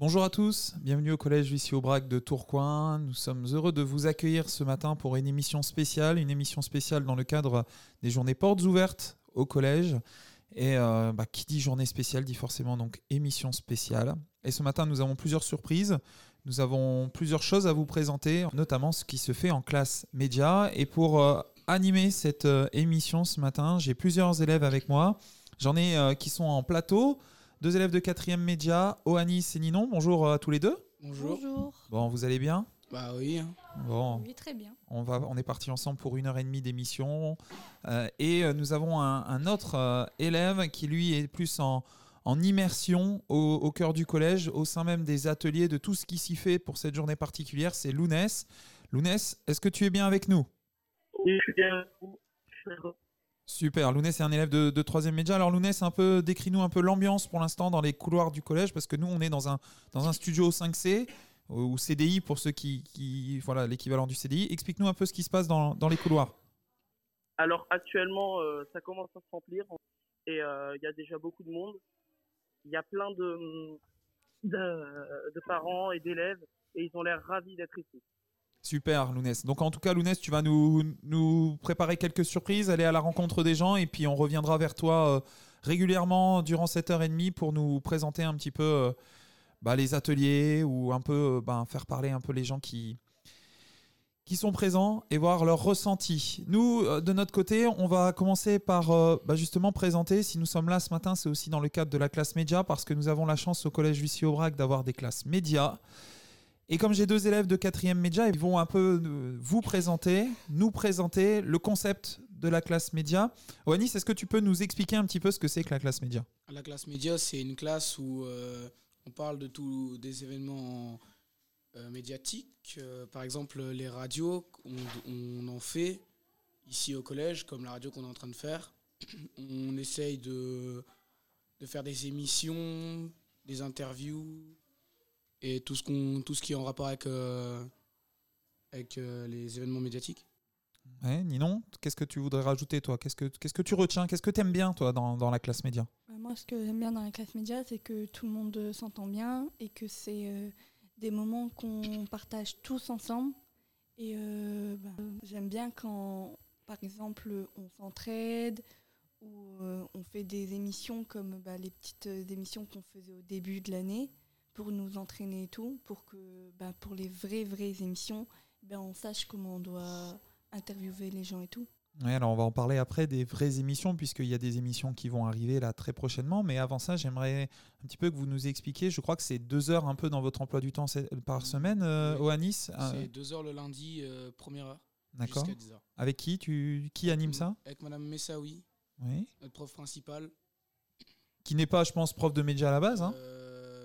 Bonjour à tous, bienvenue au collège Lucie Aubrac de Tourcoing. Nous sommes heureux de vous accueillir ce matin pour une émission spéciale, une émission spéciale dans le cadre des journées portes ouvertes au collège. Et euh, bah, qui dit journée spéciale dit forcément donc émission spéciale. Et ce matin, nous avons plusieurs surprises. Nous avons plusieurs choses à vous présenter, notamment ce qui se fait en classe média. Et pour euh, animer cette euh, émission ce matin, j'ai plusieurs élèves avec moi. J'en ai qui sont en plateau. Deux élèves de 4e média, Oanis et Ninon. Bonjour euh, à tous les deux. Bonjour. Bonjour. Bon, vous allez bien? Bah oui. hein. Bon, Oui, très bien. on, va, on est parti ensemble pour une heure et demie d'émission. Euh, et euh, nous avons un, un autre euh, élève qui, lui, est plus en, en immersion au, au cœur du collège, au sein même des ateliers, de tout ce qui s'y fait pour cette journée particulière. C'est Lounès. Lounès, est-ce que tu es bien avec nous? Oui, je suis bien. Je suis Super, Lounès est un élève de, de 3e média. Alors Lounès, un peu, décris-nous un peu l'ambiance pour l'instant dans les couloirs du collège, parce que nous, on est dans un, studio 5C, ou CDI pour ceux qui, voilà, l'équivalent du CDI. Explique-nous un peu ce qui se passe dans, les couloirs. Alors actuellement, euh, ça commence à se remplir et euh, il y a déjà beaucoup de monde. Il y a plein de, de, de parents et d'élèves et ils ont l'air ravis d'être ici. Super, Lounès. Donc en tout cas, Lounès, tu vas nous, préparer quelques surprises, aller à la rencontre des gens, et puis on reviendra vers toi euh, régulièrement durant cette heure et demie pour nous présenter un petit peu euh, bah, les ateliers ou un peu euh, ben, faire parler un peu les gens qui, sont présents et voir leur ressenti. Nous, de notre côté, on va commencer par bah, justement présenter. Si nous sommes là ce matin, c'est aussi dans le cadre de la classe média parce que nous avons la chance au collège Lucie Aubrac d'avoir des classes médias. Et comme j'ai deux élèves de 4e média, ils vont un peu euh, vous présenter, nous présenter le concept de la classe média. Oanis, est-ce que tu peux nous expliquer un petit peu ce que c'est que la classe média? La classe média, c'est une classe où euh, on parle de tous des événements euh, médiatiques. Par exemple, les radios, on, on en fait ici au collège, comme la radio qu'on est en train de faire. On essaye de, de faire des émissions, des interviews et tout ce, qu'on, tout ce qui est en rapport avec, euh, avec euh, les événements médiatiques. Ouais, Ninon, qu'est-ce que tu voudrais rajouter, toi? Qu'est-ce que, qu'est-ce que tu retiens? Qu'est-ce que tu aimes bien, toi, dans, dans la classe média? Euh, Moi, ce que j'aime bien dans la classe média, c'est que tout le monde euh, s'entend bien et que c'est euh, des moments qu'on partage tous ensemble. Et euh, j'aime bien quand, par exemple, on s'entraide ou euh, on fait des émissions comme bah, les petites émissions qu'on faisait au début de l'année pour nous entraîner et tout, pour que bah, pour les vraies, vraies émissions, ben, on sache comment on doit interviewer les gens et tout. Ouais, alors on va en parler après des vraies émissions, puisqu'il y a des émissions qui vont arriver là très prochainement. Mais avant ça, j'aimerais un petit peu que vous nous expliquiez. Je crois que c'est deux heures un peu dans votre emploi du temps par semaine, euh, Oui. Oanis. Euh, C'est deux heures le lundi, euh, première heure, D'accord. jusqu'à 10 heures. Avec qui tu qui anime ça? Avec Madame Messaoui, Oui. notre prof principale. Qui n'est pas, je pense, prof de média à la base. Hein Euh,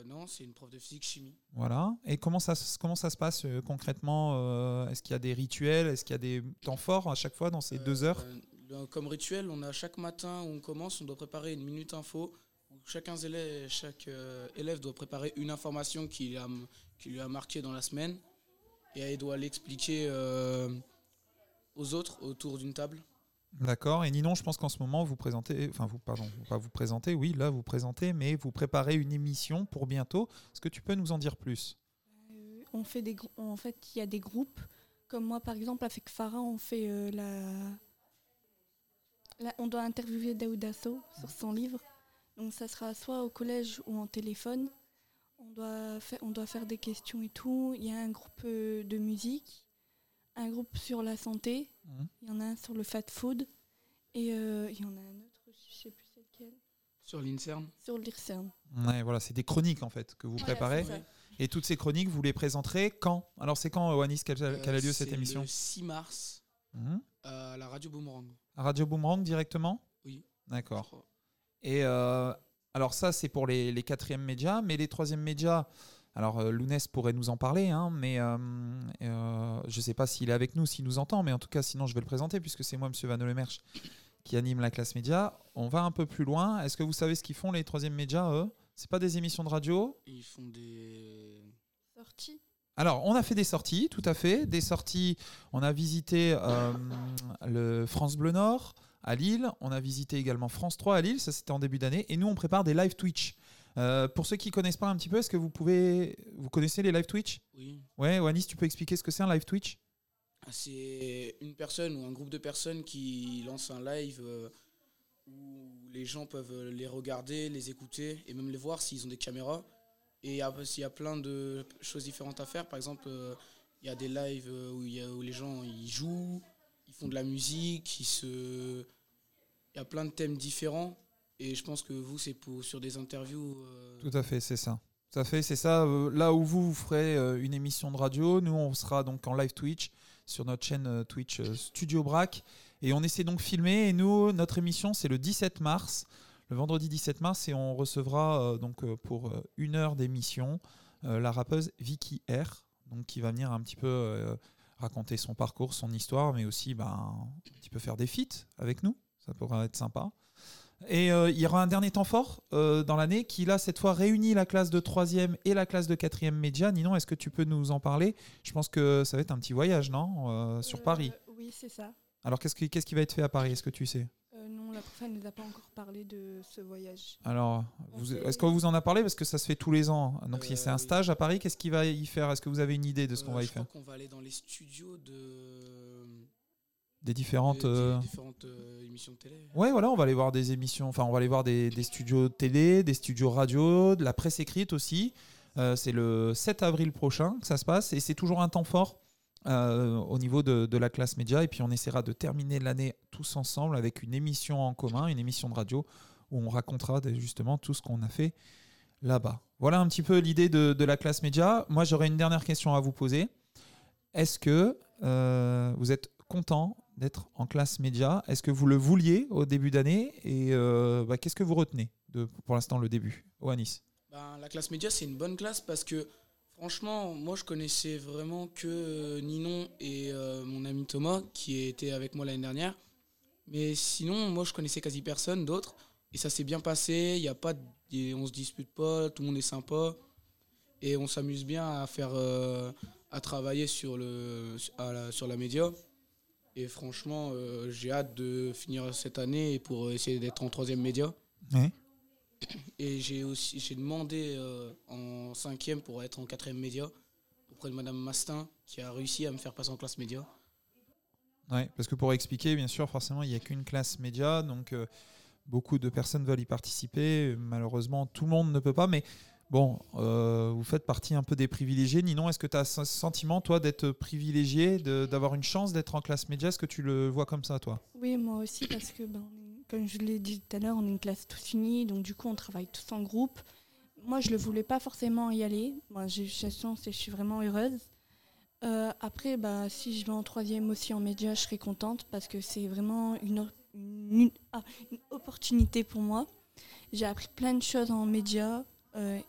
non, c'est une prof de physique-chimie. Voilà. Et comment ça, se- comment ça se passe euh, concrètement euh, Est-ce qu'il y a des rituels Est-ce qu'il y a des temps forts à chaque fois dans ces deux heures? Euh, le- Comme rituel, on a chaque matin où on commence, on doit préparer une minute info. Où chacun élève, chaque élève doit préparer une information qui, lui a, qui lui a marqué dans la semaine. Et elle doit l'expliquer euh, aux autres autour d'une table. D'accord. Et Ninon, je pense qu'en ce moment, vous présentez, enfin, vous, pardon, pas vous présentez, oui, là, vous présentez, mais vous préparez une émission pour bientôt. Est-ce que tu peux nous en dire plus? Euh, on fait des en fait il y a des groupes comme moi par exemple avec Farah on fait euh, la... on doit interviewer Daouda Sow sur son livre donc ça sera soit au collège ou en téléphone on doit faire on doit faire des questions et tout il y a un groupe euh, de musique un groupe sur la santé. Il y en a un sur le fat food et euh, il y en a un autre je sais plus c'est lequel Sur l'INSERM. sur Ouais, voilà, c'est des chroniques en fait que vous Voilà, préparez. Et toutes ces chroniques, vous les présenterez quand? Alors, c'est quand, Wanis, qu'elle Euh, qu'elle a lieu cette émission? Le 6 mars Mhm. à la radio Boomerang. À Radio Boomerang directement? Oui. D'accord. Et euh, alors ça, c'est pour les, les quatrièmes médias, mais les troisièmes médias, alors euh, Lounès pourrait nous en parler, hein, mais euh, euh, je ne sais pas s'il est avec nous, s'il nous entend, mais en tout cas, sinon je vais le présenter, puisque c'est moi, M. Van Lemerch, qui anime la classe média. On va un peu plus loin. Est-ce que vous savez ce qu'ils font, les troisièmes médias, eux? C'est pas des émissions de radio? Ils font des. sortie alors, on a fait des sorties, tout à fait. Des sorties, on a visité euh, le France Bleu Nord à Lille. On a visité également France 3 à Lille, ça c'était en début d'année. Et nous, on prépare des live Twitch. Euh, pour ceux qui connaissent pas un petit peu, est-ce que vous pouvez, vous connaissez les live Twitch? Oui. Ouais, Wanis, tu peux expliquer ce que c'est un live Twitch? C'est une personne ou un groupe de personnes qui lance un live euh, où les gens peuvent les regarder, les écouter et même les voir s'ils ont des caméras. Et il y a- il y a plein de choses différentes à faire. Par exemple, euh, il y a des lives où, il y a- où les gens ils jouent, ils font de la musique, ils se... il y a plein de thèmes différents. Et je pense que vous, c'est pour sur des interviews. euh, Tout à fait, c'est ça. Tout à fait, c'est ça. Euh, Là où vous, vous ferez euh, une émission de radio, nous, on sera donc en live Twitch sur notre chaîne Twitch Studio Brac. Et on essaie donc de filmer. Et nous, notre émission, c'est le 17 mars, le vendredi 17 mars. Et on recevra donc pour une heure d'émission la rappeuse Vicky R. Donc, qui va venir un petit peu raconter son parcours, son histoire, mais aussi ben, un petit peu faire des feats avec nous. Ça pourra être sympa. Et euh, il y aura un dernier temps fort euh, dans l'année qui, là, cette fois, réunit la classe de 3e et la classe de 4e média. Ninon, est-ce que tu peux nous en parler? Je pense que ça va être un petit voyage, non Euh, Sur Euh, Paris? Oui, c'est ça. Alors, qu'est-ce qui, qu'est-ce qui va être fait à Paris? Est-ce que tu sais? Euh, non, la prof, elle ne nous a pas encore parlé de ce voyage. Alors, vous- est-ce qu'on vous en a parlé? Parce que ça se fait tous les ans. Donc, si c'est un oui. stage à Paris, qu'est-ce qu'il va y faire? Est-ce que vous avez une idée de ce qu'on va y je crois faire? qu'on va aller dans les studios de Des différentes. des- euh, différentes euh, émissions de télé. Ouais, voilà, on va aller voir des émissions, enfin, on va aller voir des, des studios télé, des studios radio, de la presse écrite aussi. Euh, c'est le 7 avril prochain que ça se passe et c'est toujours un temps fort euh, au niveau de, de la classe média. Et puis on essaiera de terminer l'année tous ensemble avec une émission en commun, une émission de radio où on racontera justement tout ce qu'on a fait là-bas. Voilà un petit peu l'idée de, de la classe média. Moi, j'aurais une dernière question à vous poser. Est-ce que euh, vous êtes content d'être en classe média Est-ce que vous le vouliez au début d'année Et euh, bah, qu'est-ce que vous retenez de, pour l'instant, le début Oanis? Ben, la classe média, c'est une bonne classe parce que franchement, moi je connaissais vraiment que euh, Ninon et euh, mon ami Thomas qui était avec moi l'année dernière. Mais sinon, moi je connaissais quasi personne d'autre. Et ça s'est bien passé, il y a pas de- on se dispute pas, tout le monde est sympa. Et on s'amuse bien à faire à travailler sur, le, sur la média. Et franchement, euh, j'ai hâte de finir cette année pour essayer d'être en troisième média. Ouais. Et j'ai aussi j'ai demandé euh, en cinquième pour être en quatrième média auprès de Madame Mastin qui a réussi à me faire passer en classe média. Ouais, parce que pour expliquer, bien sûr, forcément, il n'y a qu'une classe média, donc euh, beaucoup de personnes veulent y participer. Malheureusement, tout le monde ne peut pas, mais bon, euh, vous faites partie un peu des privilégiés. Ninon, est-ce que tu as ce sentiment, toi, d'être privilégié, d'avoir une chance d'être en classe média? Est-ce que tu le vois comme ça, toi? Oui, moi aussi, parce que, ben, comme je l'ai dit tout à l'heure, on est une classe tous unie, donc du coup, on travaille tous en groupe. Moi, je ne voulais pas forcément y aller. Moi, j'ai eu cette chance et je suis vraiment heureuse. Euh, après, bah, si je vais en troisième aussi en média, je serai contente parce que c'est vraiment une, ah, une opportunité pour moi. J'ai appris plein de choses en média euh,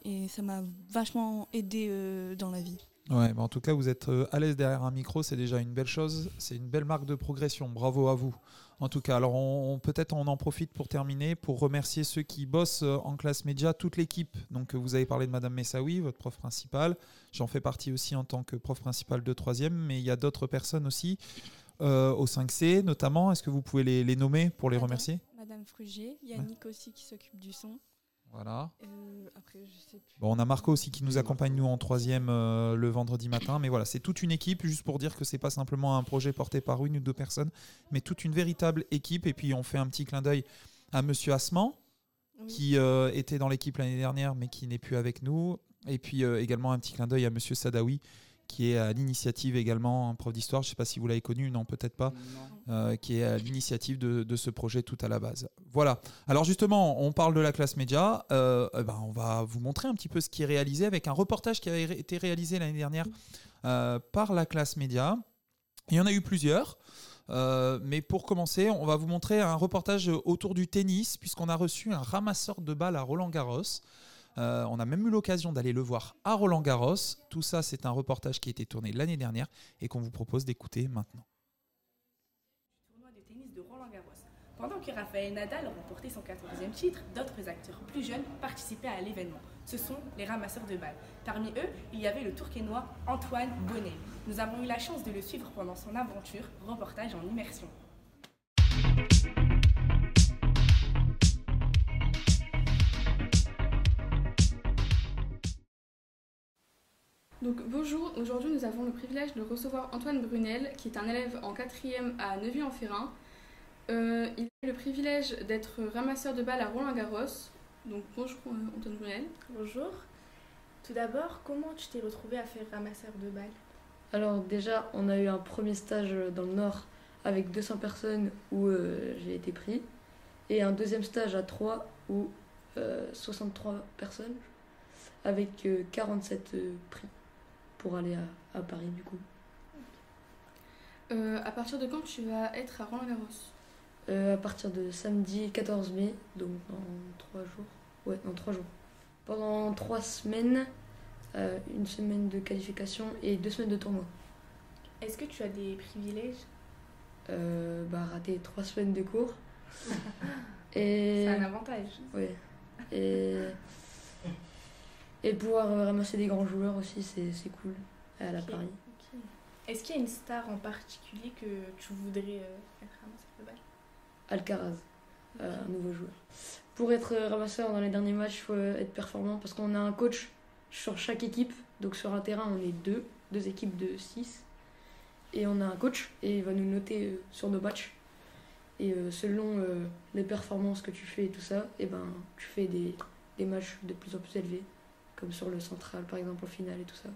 et ça m'a vachement aidé euh, dans la vie. Ouais, bah en tout cas, vous êtes euh, à l'aise derrière un micro, c'est déjà une belle chose. C'est une belle marque de progression. Bravo à vous. En tout cas, alors on, on- peut-être on en profite pour terminer, pour remercier ceux qui bossent euh, en classe média, toute l'équipe. Donc euh, vous avez parlé de Madame Messaoui, votre prof principale. J'en fais partie aussi en tant que prof principal de troisième, mais il y a d'autres personnes aussi euh, au 5C notamment. Est-ce que vous pouvez les, les nommer pour les Madame. remercier? Madame Frugier, Yannick aussi qui s'occupe du son. Voilà. Euh, après, je sais plus. Bon, on a Marco aussi qui nous accompagne nous en troisième euh, le vendredi matin, mais voilà, c'est toute une équipe, juste pour dire que c'est pas simplement un projet porté par une ou deux personnes, mais toute une véritable équipe. Et puis on fait un petit clin d'œil à Monsieur Asman, Oui. qui euh, était dans l'équipe l'année dernière, mais qui n'est plus avec nous. Et puis également un petit clin d'œil à Monsieur Sadawi, qui est à l'initiative également, un prof d'histoire. Je sais pas si vous l'avez connu, non, peut-être pas Non. euh, qui est à l'initiative de, de ce projet tout à la base. Voilà. Alors justement, on parle de la classe média. Euh, eh ben, on va vous montrer un petit peu ce qui est réalisé avec un reportage qui a été réalisé l'année dernière euh, par la classe média. Il y en a eu plusieurs. Euh, mais pour commencer, on va vous montrer un reportage autour du tennis, puisqu'on a reçu un ramasseur de balles à Roland Garros. Euh, on a même eu l'occasion d'aller le voir à Roland Garros. Tout ça, c'est un reportage qui a été tourné l'année dernière et qu'on vous propose d'écouter maintenant. tournoi de tennis de Roland Garros. Pendant que Rafael Nadal remportait son 14e titre, d'autres acteurs plus jeunes participaient à l'événement. Ce sont les ramasseurs de balles. Parmi eux, il y avait le tourquenois Antoine Bonnet. Nous avons eu la chance de le suivre pendant son aventure, reportage en immersion. Donc bonjour, aujourd'hui nous avons le privilège de recevoir Antoine Brunel, qui est un élève en 4e à Neuville-en-Ferrin. Euh, il a le privilège d'être ramasseur de balles à Roland-Garros. Donc bonjour euh, Antoine Brunel. Bonjour. Tout d'abord, comment tu t'es retrouvé à faire ramasseur de balles? Alors déjà, on a eu un premier stage dans le Nord avec 200 personnes où euh, j'ai été pris. Et un deuxième stage à 3 où 63 personnes avec 47 prix pour aller à, Paris du coup. à partir de quand tu vas être à Roland-Garros? Euh, à partir de samedi 14 mai, donc dans trois jours. Ouais, dans trois jours. Pendant trois semaines, euh, une semaine de qualification et deux semaines de tournoi. Est-ce que tu as des privilèges? Euh, Bah, rater trois semaines de cours. et... C'est un avantage. Oui. Et... et pouvoir ramasser des grands joueurs aussi, c'est cool à la Paris. Est-ce qu'il y a une star en particulier que tu voudrais être ramassé de balle? Alcaraz, euh, un nouveau joueur. Pour être ramasseur dans les derniers matchs, il faut être performant parce qu'on a un coach sur chaque équipe. Donc sur un terrain, on est deux, deux équipes de six. Et on a un coach et il va nous noter euh, sur nos matchs. Et euh, selon les performances que tu fais et tout ça, et eh ben, tu fais des, des matchs de plus en plus élevés. Comme sur le central, par exemple, au final et tout ça.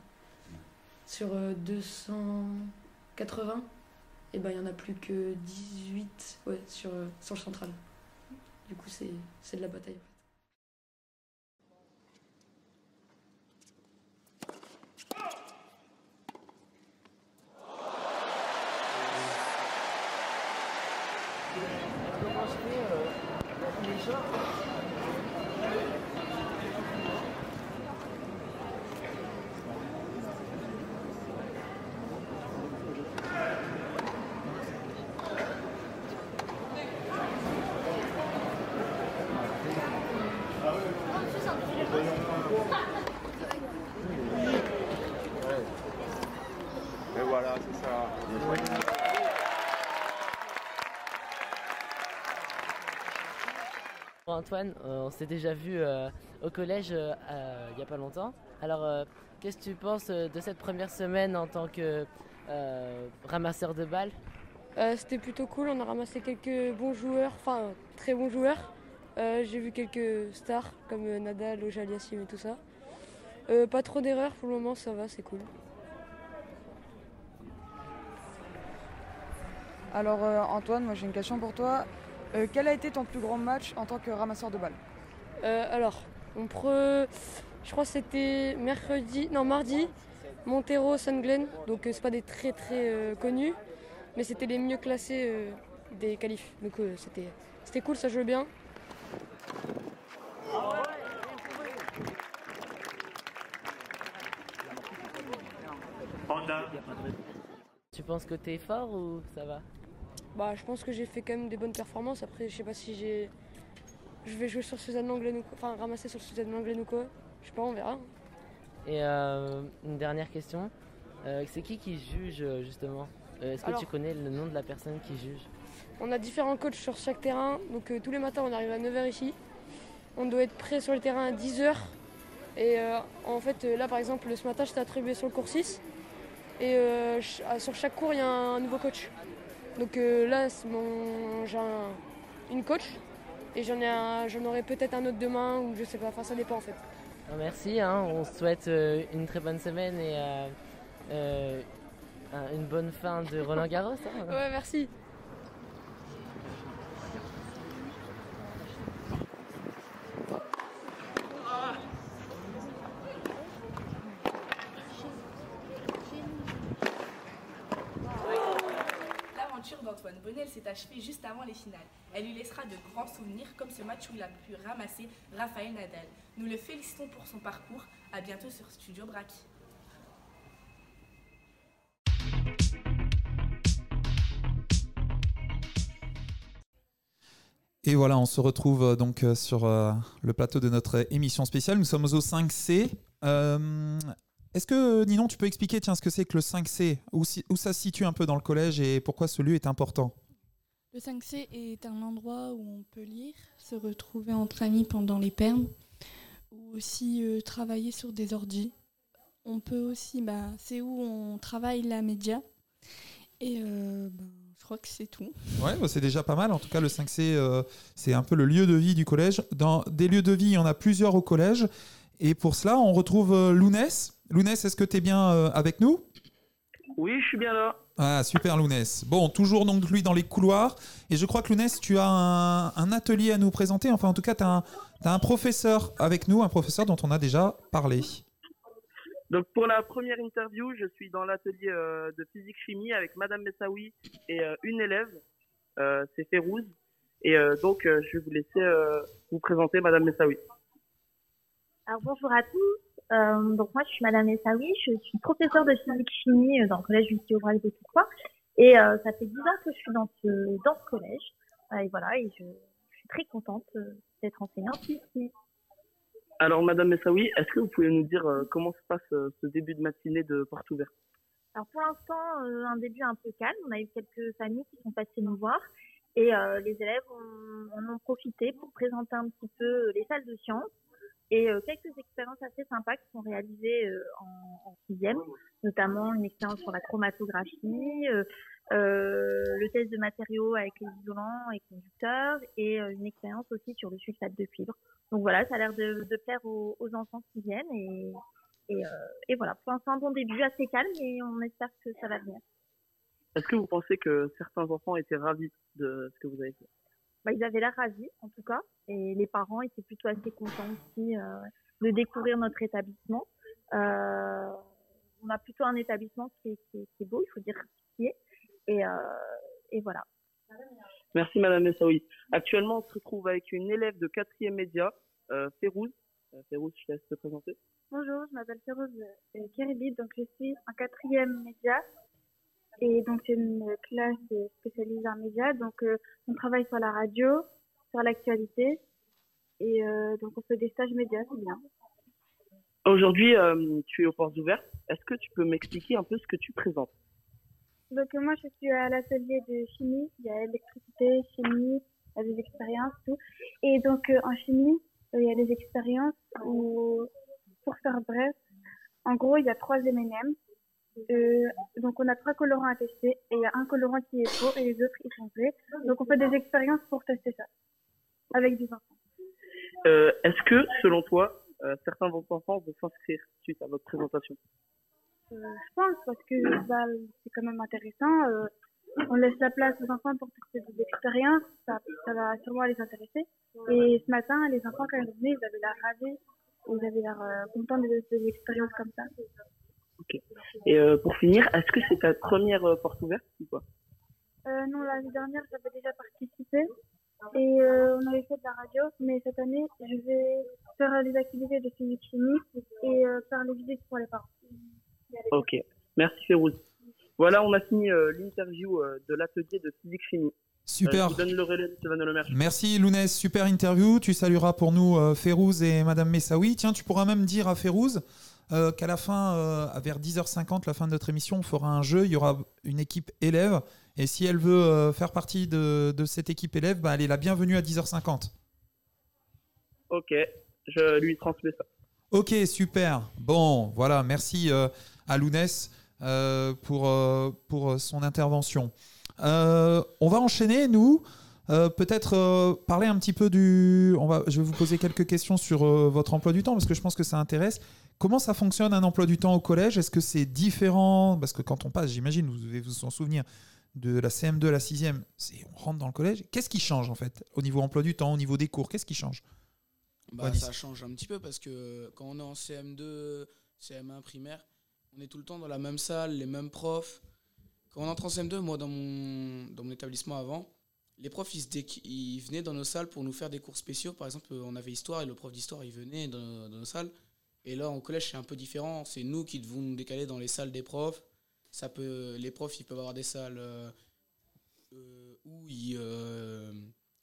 Sur 280, et ben il n'y en a plus que 18 ouais, sur, euh, sur le central. Du coup, c'est de la bataille. Antoine, euh, on s'est déjà vu euh, au collège euh, il n'y a pas longtemps. Alors, qu'est-ce que tu penses de cette première semaine en tant que ramasseur de balles? C'était plutôt cool, on a ramassé quelques bons joueurs, enfin très bons joueurs. J'ai vu quelques stars comme Nadal, Ojal Yassim et tout ça. pas trop d'erreurs pour le moment, ça va, c'est cool. Alors Antoine, moi j'ai une question pour toi. Euh, quel a été ton plus grand match en tant que ramasseur de balles euh, Alors, on pre... je crois que c'était mercredi, non mardi, Montero, Sun Glen, donc euh, c'est pas des très très connus, mais c'était les mieux classés des qualifs. Donc c'était, c'était cool, ça jouait bien. Tu penses que tu es fort ou ça va? Bah, je pense que j'ai fait quand même des bonnes performances. Après, je sais pas si j'ai. Je vais jouer sur Suzanne ou quoi. Enfin, ramasser sur Suzanne Langlaine ou quoi. Je sais pas, on verra. Et euh, une dernière question. Euh, c'est qui qui juge justement? Euh, Est-ce que tu connais le nom de la personne qui juge? On a différents coachs sur chaque terrain. Donc tous les matins, on arrive à 9h ici. On doit être prêt sur le terrain à 10h. Et en fait, là par exemple, ce matin, j'étais attribué sur le cours 6. Et sur chaque cours, il y a un nouveau coach. Donc euh, là, j'ai une coach et j'en, ai j'en aurai peut-être un autre demain ou je sais pas, enfin ça dépend en fait. Merci, hein. on souhaite euh, une très bonne semaine et euh, une bonne fin de Roland Garros. Hein. Ouais, merci. S'est achevée juste avant les finales. Elle lui laissera de grands souvenirs comme ce match où il a pu ramasser Raphaël Nadal. Nous le félicitons pour son parcours. À bientôt sur Studio Brac. Et voilà, on se retrouve euh, donc euh, sur euh, le plateau de notre émission spéciale. Nous sommes au 5C. Est-ce que, Ninon, tu peux expliquer tiens, ce que c'est que le 5C où, où ça se situe un peu dans le collège et pourquoi ce lieu est important? Le 5C est un endroit où on peut lire, se retrouver entre amis pendant les permes, ou aussi euh, travailler sur des ordi. on peut aussi, bah, c'est où on travaille la média. Et euh, bah, je crois que c'est tout. Ouais, bah, c'est déjà pas mal. En tout cas, le 5C, euh, c'est un peu le lieu de vie du collège. Dans des lieux de vie, il y en a plusieurs au collège. Et pour cela, on retrouve euh, Lounès. Lounès, est-ce que tu es bien euh, avec nous? Oui, je suis bien là. Ah, super Lounès. Bon, toujours donc lui dans les couloirs. Et je crois que Lounès, tu as un, un atelier à nous présenter. Enfin, en tout cas, tu as, un professeur avec nous, un professeur dont on a déjà parlé. Donc pour la première interview, je suis dans l'atelier euh, de physique-chimie avec Madame Messaoui et euh, une élève, euh, c'est Férouz. Et euh, donc euh, je vais vous laisser euh, vous présenter Madame Messaoui. Alors bonjour à tous. Euh, donc moi je suis Madame Essaoui, je suis professeure de physique-chimie euh, dans le collège Lucie Aubrac de Tourcoing. Et euh, ça fait 10 ans que je suis dans ce, dans ce collège. Et voilà, et je, je suis très contente d'être enseignante ici. Alors Madame Messaoui, est-ce que vous pouvez nous dire comment se passe ce début de matinée de porte ouverte? Alors pour l'instant, euh, un début un peu calme. On a eu quelques familles qui sont passées nous voir. Et euh, les élèves ont- en ont profité pour présenter un petit peu les salles de sciences et euh, quelques expériences assez sympas qui sont réalisées euh, en, en sixième, notamment une expérience sur la chromatographie, euh, le test de matériaux avec les isolants et conducteurs et une expérience aussi sur le sulfate de cuivre. Donc voilà, ça a l'air de, plaire aux, enfants qui viennent et voilà, pour l'instant un bon début assez calme et on espère que ça va venir. Est-ce que vous pensez que certains enfants étaient ravis de ce que vous avez fait? Bah, ils avaient l'air ravis, en tout cas, et les parents étaient plutôt assez contents aussi euh, de découvrir notre établissement. Euh, on a plutôt un établissement qui est, qui est, qui est beau, il faut dire ce qui est, et, euh, et voilà. Merci Madame Messaoui. Actuellement, on se retrouve avec une élève de quatrième média, euh, Férouz. Euh, Férouz, je te laisse te présenter. Bonjour, je m'appelle Férouz euh, Keribi, donc je suis en quatrième média. Et donc c'est une classe spécialisée en médias. Donc euh, on travaille sur la radio, sur l'actualité. Et euh, donc on fait des stages médias, c'est bien. Aujourd'hui, euh, tu es aux portes ouvertes. Est-ce que tu peux m'expliquer un peu ce que tu présentes? Donc moi je suis à l'atelier de chimie, il y a électricité, chimie, il y a des expériences, tout. Et donc en chimie, il y a des expériences où, pour faire bref, en gros il y a trois M&M. Euh, donc on a trois colorants à tester et il y a un colorant qui est faux et les autres ils sont vrais. Donc on fait des expériences pour tester ça avec des enfants. Euh, Est-ce que, selon toi, euh, certains de vos enfants vont s'inscrire suite à votre présentation? Je pense parce que bah, c'est quand même intéressant. on laisse la place aux enfants pour tester des expériences, ça, ça va sûrement les intéresser. Et ce matin, les enfants quand ils venus, ils avaient l'air ravis, ils avaient l'air contents de de- des expériences comme ça. Et euh, pour finir, est-ce que c'est ta première euh, porte ouverte ou pas? Euh, non, l'année dernière, j'avais déjà participé et euh, on avait fait de la radio, mais cette année, je vais faire des activités de physique chimie et euh, faire les visites pour les parents. Ok, merci Férouz. Voilà, on a fini euh, l'interview euh, de l'atelier de physique-chimie. Super. Euh, je vous donne le relais, Stéphane Lemaire. Merci Lounès, super interview. Tu salueras pour nous euh, Férouz et Madame Messaoui. Tiens, tu pourras même dire à Férouz euh, qu'à la fin, euh, vers 10h50, la fin de notre émission, on fera un jeu. Il y aura une équipe élève. Et si elle veut euh, faire partie de, de cette équipe élève, bah, elle est la bienvenue à 10h50. Ok, je lui transmets ça. Ok, super. Bon, voilà, merci à Lounès pour, pour son intervention. On va enchaîner, nous. Euh, Peut-être euh, parler un petit peu du. On va, je vais vous poser quelques questions sur euh, votre emploi du temps parce que je pense que ça intéresse. Comment ça fonctionne un emploi du temps au collège? Est-ce que c'est différent? Parce que quand on passe, j'imagine, vous devez vous en souvenir, de la CM2 à la 6e, c'est on rentre dans le collège. Qu'est-ce qui change en fait au niveau emploi du temps, au niveau des cours? Qu'est-ce qui change? Bah, ça change un petit peu parce que quand on est en CM2, CM1 primaire, on est tout le temps dans la même salle, les mêmes profs. Quand on entre en CM2, moi dans mon, dans mon établissement avant, les profs ils, se dé- ils venaient dans nos salles pour nous faire des cours spéciaux. Par exemple, on avait histoire et le prof d'histoire il venait dans, dans nos salles. Et là, au collège, c'est un peu différent. C'est nous qui devons nous décaler dans les salles des profs. Ça peut, les profs, ils peuvent avoir des salles euh, euh, où ils, euh,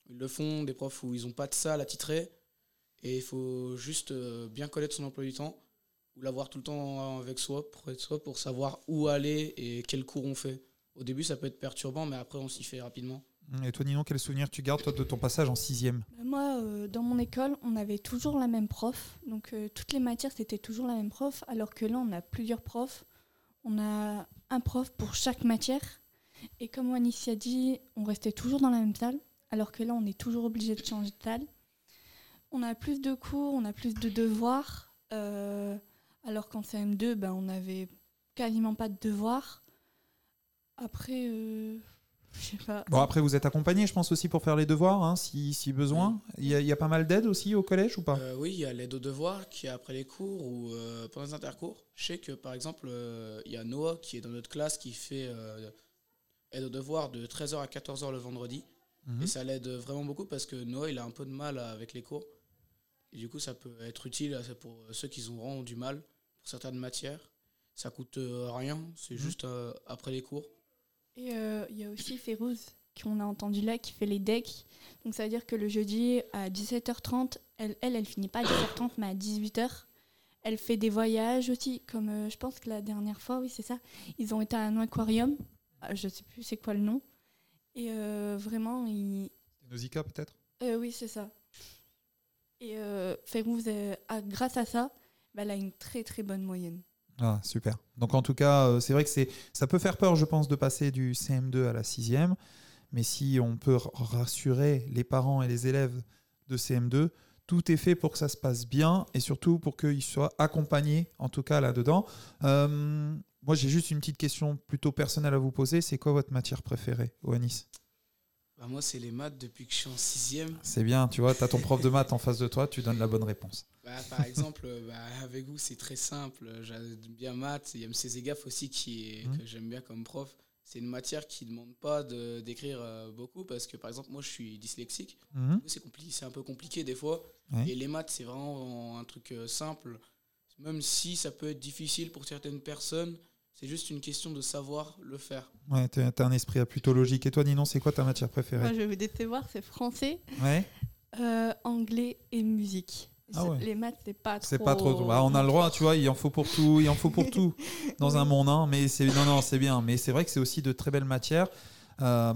le font, des profs où ils n'ont pas de salle attitrée. Et il faut juste bien connaître son emploi du temps ou l'avoir tout le temps avec soi, de soi, pour savoir où aller et quel cours on fait. Au début, ça peut être perturbant, mais après, on s'y fait rapidement. Et toi, Ninon, quel souvenir tu gardes toi, de ton passage en sixième? Bah, Moi, euh, dans mon école, on avait toujours la même prof. Donc, euh, toutes les matières, c'était toujours la même prof. Alors que là, on a plusieurs profs. On a un prof pour chaque matière. Et comme Wanis a dit, on restait toujours dans la même salle. Alors que là, on est toujours obligé de changer de salle. On a plus de cours, on a plus de devoirs. euh, alors qu'en CM2, ben, on n'avait quasiment pas de devoirs. Après, je sais pas. Bon, après, vous êtes accompagné, je pense, aussi pour faire les devoirs, hein, si, si besoin. Il y, a, il y a pas mal d'aide aussi au collège ou pas? Euh, oui, il y a l'aide aux devoirs qui est après les cours ou euh, pendant les intercours. Je sais que par exemple, euh, il y a Noah qui est dans notre classe qui fait euh, aide aux devoirs de 13h à 14h le vendredi. Mhm. Et ça l'aide vraiment beaucoup parce que Noah, il a un peu de mal avec les cours. Et du coup, ça peut être utile pour ceux qui ont vraiment du mal pour certaines matières. Ça coûte rien, c'est Mhm. juste euh, après les cours. Et euh, il y a aussi Férouz, qu'on a entendu là, qui fait les decks. Donc ça veut dire que le jeudi à 17h30, elle, elle, elle finit pas à 17h30, mais à 18h. Elle fait des voyages aussi, comme euh, je pense que la dernière fois, oui, c'est ça. Ils ont été à un aquarium. Ah, Je sais plus c'est quoi le nom. Et euh, vraiment, ils. Nausicaa, peut-être? Euh, oui, c'est ça. Et euh, Férouz, euh, a- grâce à ça, bah, elle a une très très bonne moyenne. Ah, super. Donc en tout cas, euh, c'est vrai que c'est, ça peut faire peur, je pense, de passer du CM2 à la 6e. Mais si on peut rassurer les parents et les élèves de CM2, tout est fait pour que ça se passe bien et surtout pour qu'ils soient accompagnés, en tout cas là-dedans. Euh, moi, j'ai juste une petite question plutôt personnelle à vous poser. C'est quoi votre matière préférée, Oanis? Bah, moi, c'est les maths depuis que je suis en sixième. C'est bien, tu vois, tu as ton prof de maths en face de toi, tu donnes la bonne réponse. Bah, par exemple, euh, bah, avec vous, c'est très simple. J'aime bien maths. Il y a Zegaf aussi qui est, Mhm. que j'aime bien comme prof. C'est une matière qui ne demande pas de- d'écrire euh, beaucoup parce que, par exemple, moi, je suis dyslexique. Coup, C'est compli- c'est un peu compliqué des fois. Et les maths, c'est vraiment un truc euh, simple. Même si ça peut être difficile pour certaines personnes, c'est juste une question de savoir le faire. Ouais, tu as un esprit plutôt logique. Et toi, Ninon, c'est quoi ta matière préférée Moi, je vais vous décevoir, c'est français, Ouais. euh, anglais et musique. Ah ouais. Les maths, c'est pas trop. C'est pas trop. bah, on a le droit, tu vois, il en faut pour tout, il en faut pour tout dans un monde. hein, mais c'est non, non, c'est bien. Mais c'est vrai que c'est aussi de très belles matières. Euh,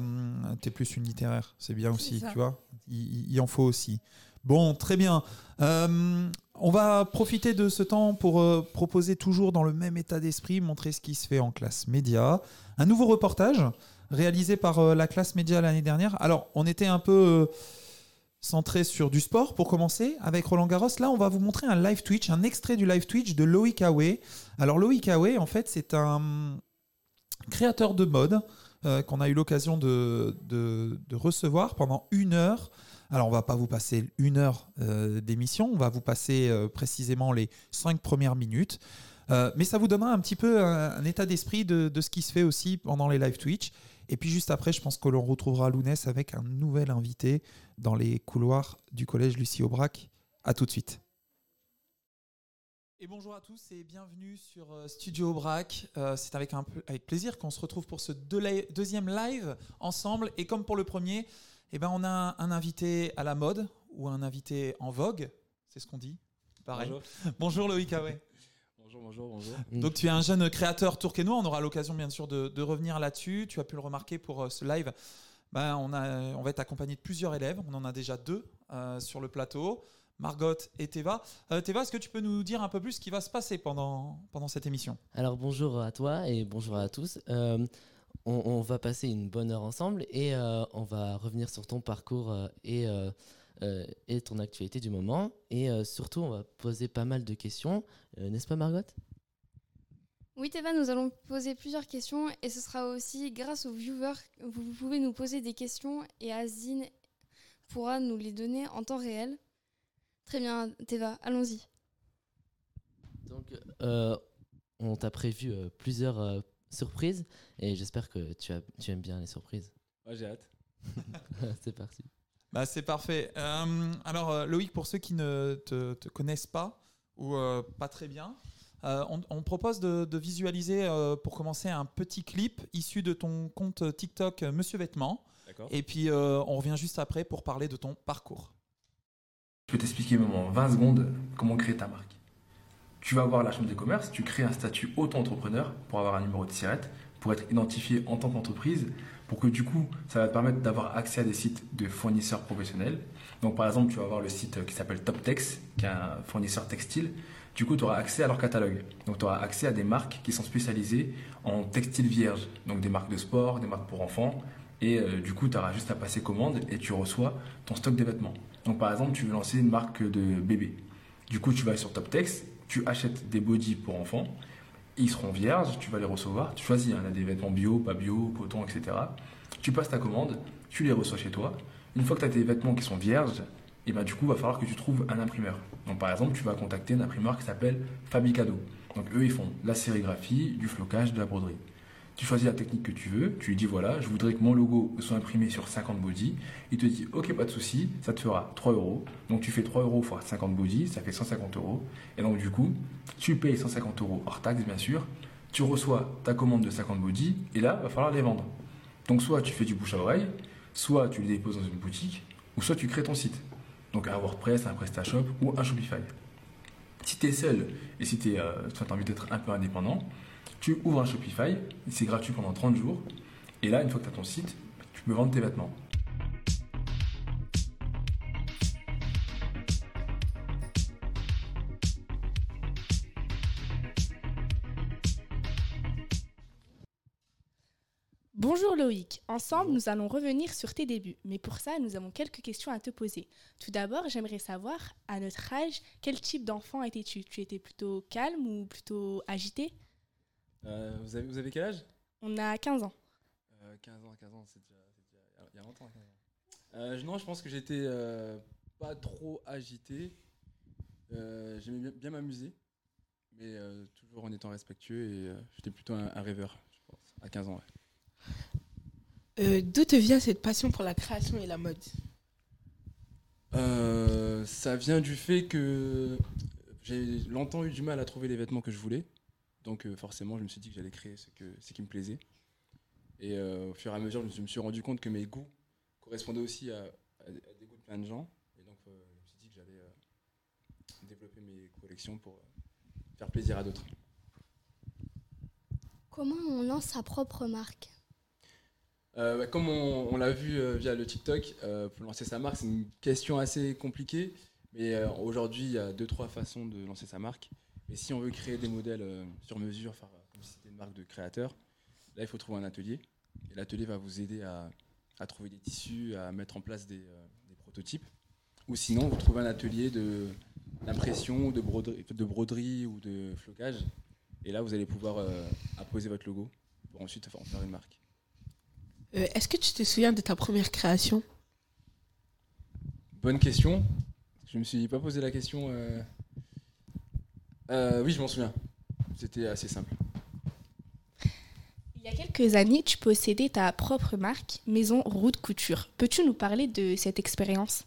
T'es plus une littéraire, c'est bien aussi, tu vois. Il en faut aussi. Bon, très bien. Euh, on va profiter de ce temps pour euh, proposer toujours dans le même état d'esprit, montrer ce qui se fait en classe média. Un nouveau reportage réalisé par euh, la classe média l'année dernière. Alors, on était un peu euh, centré sur du sport pour commencer avec Roland Garros. Là, on va vous montrer un live Twitch, un extrait du live Twitch de Loïc Awe. Alors, Loïc Awe, en fait, c'est un créateur de mode qu'on a eu l'occasion de- de recevoir pendant une heure. Alors, on va pas vous passer une heure euh, d'émission, on va vous passer euh, précisément les cinq premières minutes. Euh, mais ça vous donnera un petit peu un, état d'esprit de, ce qui se fait aussi pendant les live Twitch. Et puis juste après, je pense que l'on retrouvera Lounès avec un nouvel invité dans les couloirs du collège Lucie Aubrac. À tout de suite. Et bonjour à tous et bienvenue sur Studio Aubrac. C'est avec, plaisir qu'on se retrouve pour ce deuxième live ensemble. Et comme pour le premier, eh ben, on a un, un invité à la mode ou un invité en vogue. C'est ce qu'on dit Pareil. Bonjour. Bonjour Loïc Aoué. Bonjour, bonjour, bonjour. Donc tu es un jeune créateur tourquenois, on aura l'occasion bien sûr de, de revenir là-dessus. Tu as pu le remarquer pour euh, ce live. Ben, on, a, on va être accompagné de plusieurs élèves, on en a déjà deux euh, sur le plateau, Margot et Teva. Euh, Teva, est-ce que tu peux nous dire un peu plus ce qui va se passer pendant, pendant cette émission? Alors bonjour à toi et bonjour à tous. On, on va passer une bonne heure ensemble et euh, on va revenir sur ton parcours euh, et, euh, et ton actualité du moment. Et surtout, on va poser pas mal de questions. N'est-ce pas Margot? Oui, Théva, nous allons poser plusieurs questions et ce sera aussi grâce aux viewers. Vous vous pouvez nous poser des questions et Azine pourra nous les donner en temps réel. Très bien, Théva, allons-y. Donc, euh, on t'a prévu euh, plusieurs euh, surprises et j'espère que tu, as, tu aimes bien les surprises. Ouais, j'ai hâte. C'est parti. Bah, c'est parfait. Euh, alors, euh, Loïc, pour ceux qui ne te, te connaissent pas ou euh, pas très bien, euh, on, on propose de, de visualiser euh, pour commencer un petit clip issu de ton compte TikTok Monsieur Vêtements. D'accord. Et puis, euh, on revient juste après pour parler de ton parcours. Je peux t'expliquer même en 20 secondes comment créer ta marque. Tu vas voir la chambre de commerce, tu crées un statut auto-entrepreneur pour avoir un numéro de SIRET. pour être identifié en tant qu'entreprise, pour que du coup, ça va te permettre d'avoir accès à des sites de fournisseurs professionnels. Donc par exemple, tu vas avoir le site qui s'appelle Toptex, qui est un fournisseur textile. Du coup, tu auras accès à leur catalogue. Donc tu auras accès à des marques qui sont spécialisées en textile vierge. Donc des marques de sport, des marques pour enfants. Et euh, du coup, tu auras juste à passer commande et tu reçois ton stock de vêtements. Donc par exemple, tu veux lancer une marque de bébé. Du coup, tu vas sur Toptex, tu achètes des bodys pour enfants ils seront vierges, tu vas les recevoir, tu choisis, a des vêtements bio, pas bio, coton, etc. Tu passes ta commande, tu les reçois chez toi. Une fois que tu as tes vêtements qui sont vierges, et ben du coup, il va falloir que tu trouves un imprimeur. Donc par exemple, tu vas contacter un imprimeur qui s'appelle Fabicado. Donc eux, ils font la sérigraphie, du flocage, de la broderie. Tu choisis la technique que tu veux, tu lui dis voilà, je voudrais que mon logo soit imprimé sur 50 body. Il te dit ok, pas de souci, ça te fera 3 euros. Donc tu fais 3 euros fois 50 body, ça fait 150 euros. Et donc du coup, tu payes 150 euros hors taxe bien sûr. Tu reçois ta commande de 50 body et là, va falloir les vendre. Donc soit tu fais du bouche à oreille, soit tu les déposes dans une boutique, ou soit tu crées ton site. Donc un WordPress, un PrestaShop ou un Shopify. Si tu es seul et si tu euh, as envie d'être un peu indépendant, tu ouvres un Shopify, c'est gratuit pendant 30 jours. Et là, une fois que tu as ton site, tu peux vendre tes vêtements. Bonjour Loïc, ensemble nous allons revenir sur tes débuts, mais pour ça nous avons quelques questions à te poser. Tout d'abord j'aimerais savoir, à notre âge, quel type d'enfant étais-tu? Tu étais plutôt calme ou plutôt agité? Euh, vous, avez, vous avez quel âge? On a 15 ans. 15 ans, 15 ans, c'est déjà, déjà, il y a longtemps. 15 ans. Euh, non, je pense que j'étais euh, pas trop agité. J'aimais bien, m'amuser, mais toujours en étant respectueux et j'étais plutôt un, rêveur, je pense, à 15 ans. D'où te vient cette passion pour la création et la mode? Ça vient du fait que j'ai longtemps eu du mal à trouver les vêtements que je voulais. Donc euh, forcément, je me suis dit que j'allais créer ce, que, ce qui me plaisait. Et euh, au fur et à mesure, je me suis rendu compte que mes goûts correspondaient aussi à, des goûts de plein de gens. Et donc, euh, je me suis dit que j'allais développer mes collections pour faire plaisir à d'autres. Comment on lance sa propre marque? Bah, comme on, l'a vu via le TikTok, pour lancer sa marque, c'est une question assez compliquée. Mais aujourd'hui, il y a deux, trois façons de lancer sa marque. Et si on veut créer des modèles euh, sur mesure, faire comme si c'était une marque de créateur, là, il faut trouver un atelier. Et l'atelier va vous aider à, trouver des tissus, à mettre en place des, euh, prototypes. Ou sinon, vous trouvez un atelier d'impression, de, broderie, de broderie ou de flocage. Et là, vous allez pouvoir euh, apposer votre logo pour ensuite en faire une marque. Est-ce que tu te souviens de ta première création? Bonne question. Je ne me suis pas posé la question euh, oui, je m'en souviens. C'était assez simple. Il y a quelques années, tu possédais ta propre marque, Maison Route Couture. Peux-tu nous parler de cette expérience?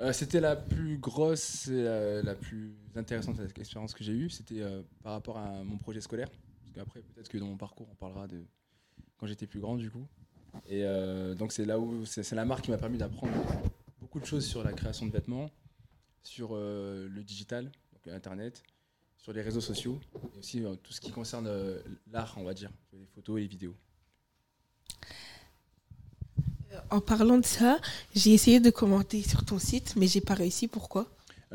Euh, C'était la plus grosse et la, plus intéressante expérience que j'ai eue. C'était euh, par rapport à mon projet scolaire. Parce qu'après, peut-être que dans mon parcours, on parlera de quand j'étais plus grand, du coup. Et donc, c'est là où c'est la marque qui m'a permis d'apprendre beaucoup de choses sur la création de vêtements, sur le digital, Internet, sur les réseaux sociaux, et aussi euh, tout ce qui concerne euh, l'art, on va dire, les photos et les vidéos. Euh, en parlant de ça, j'ai essayé de commenter sur ton site, mais j'ai pas réussi. Pourquoi?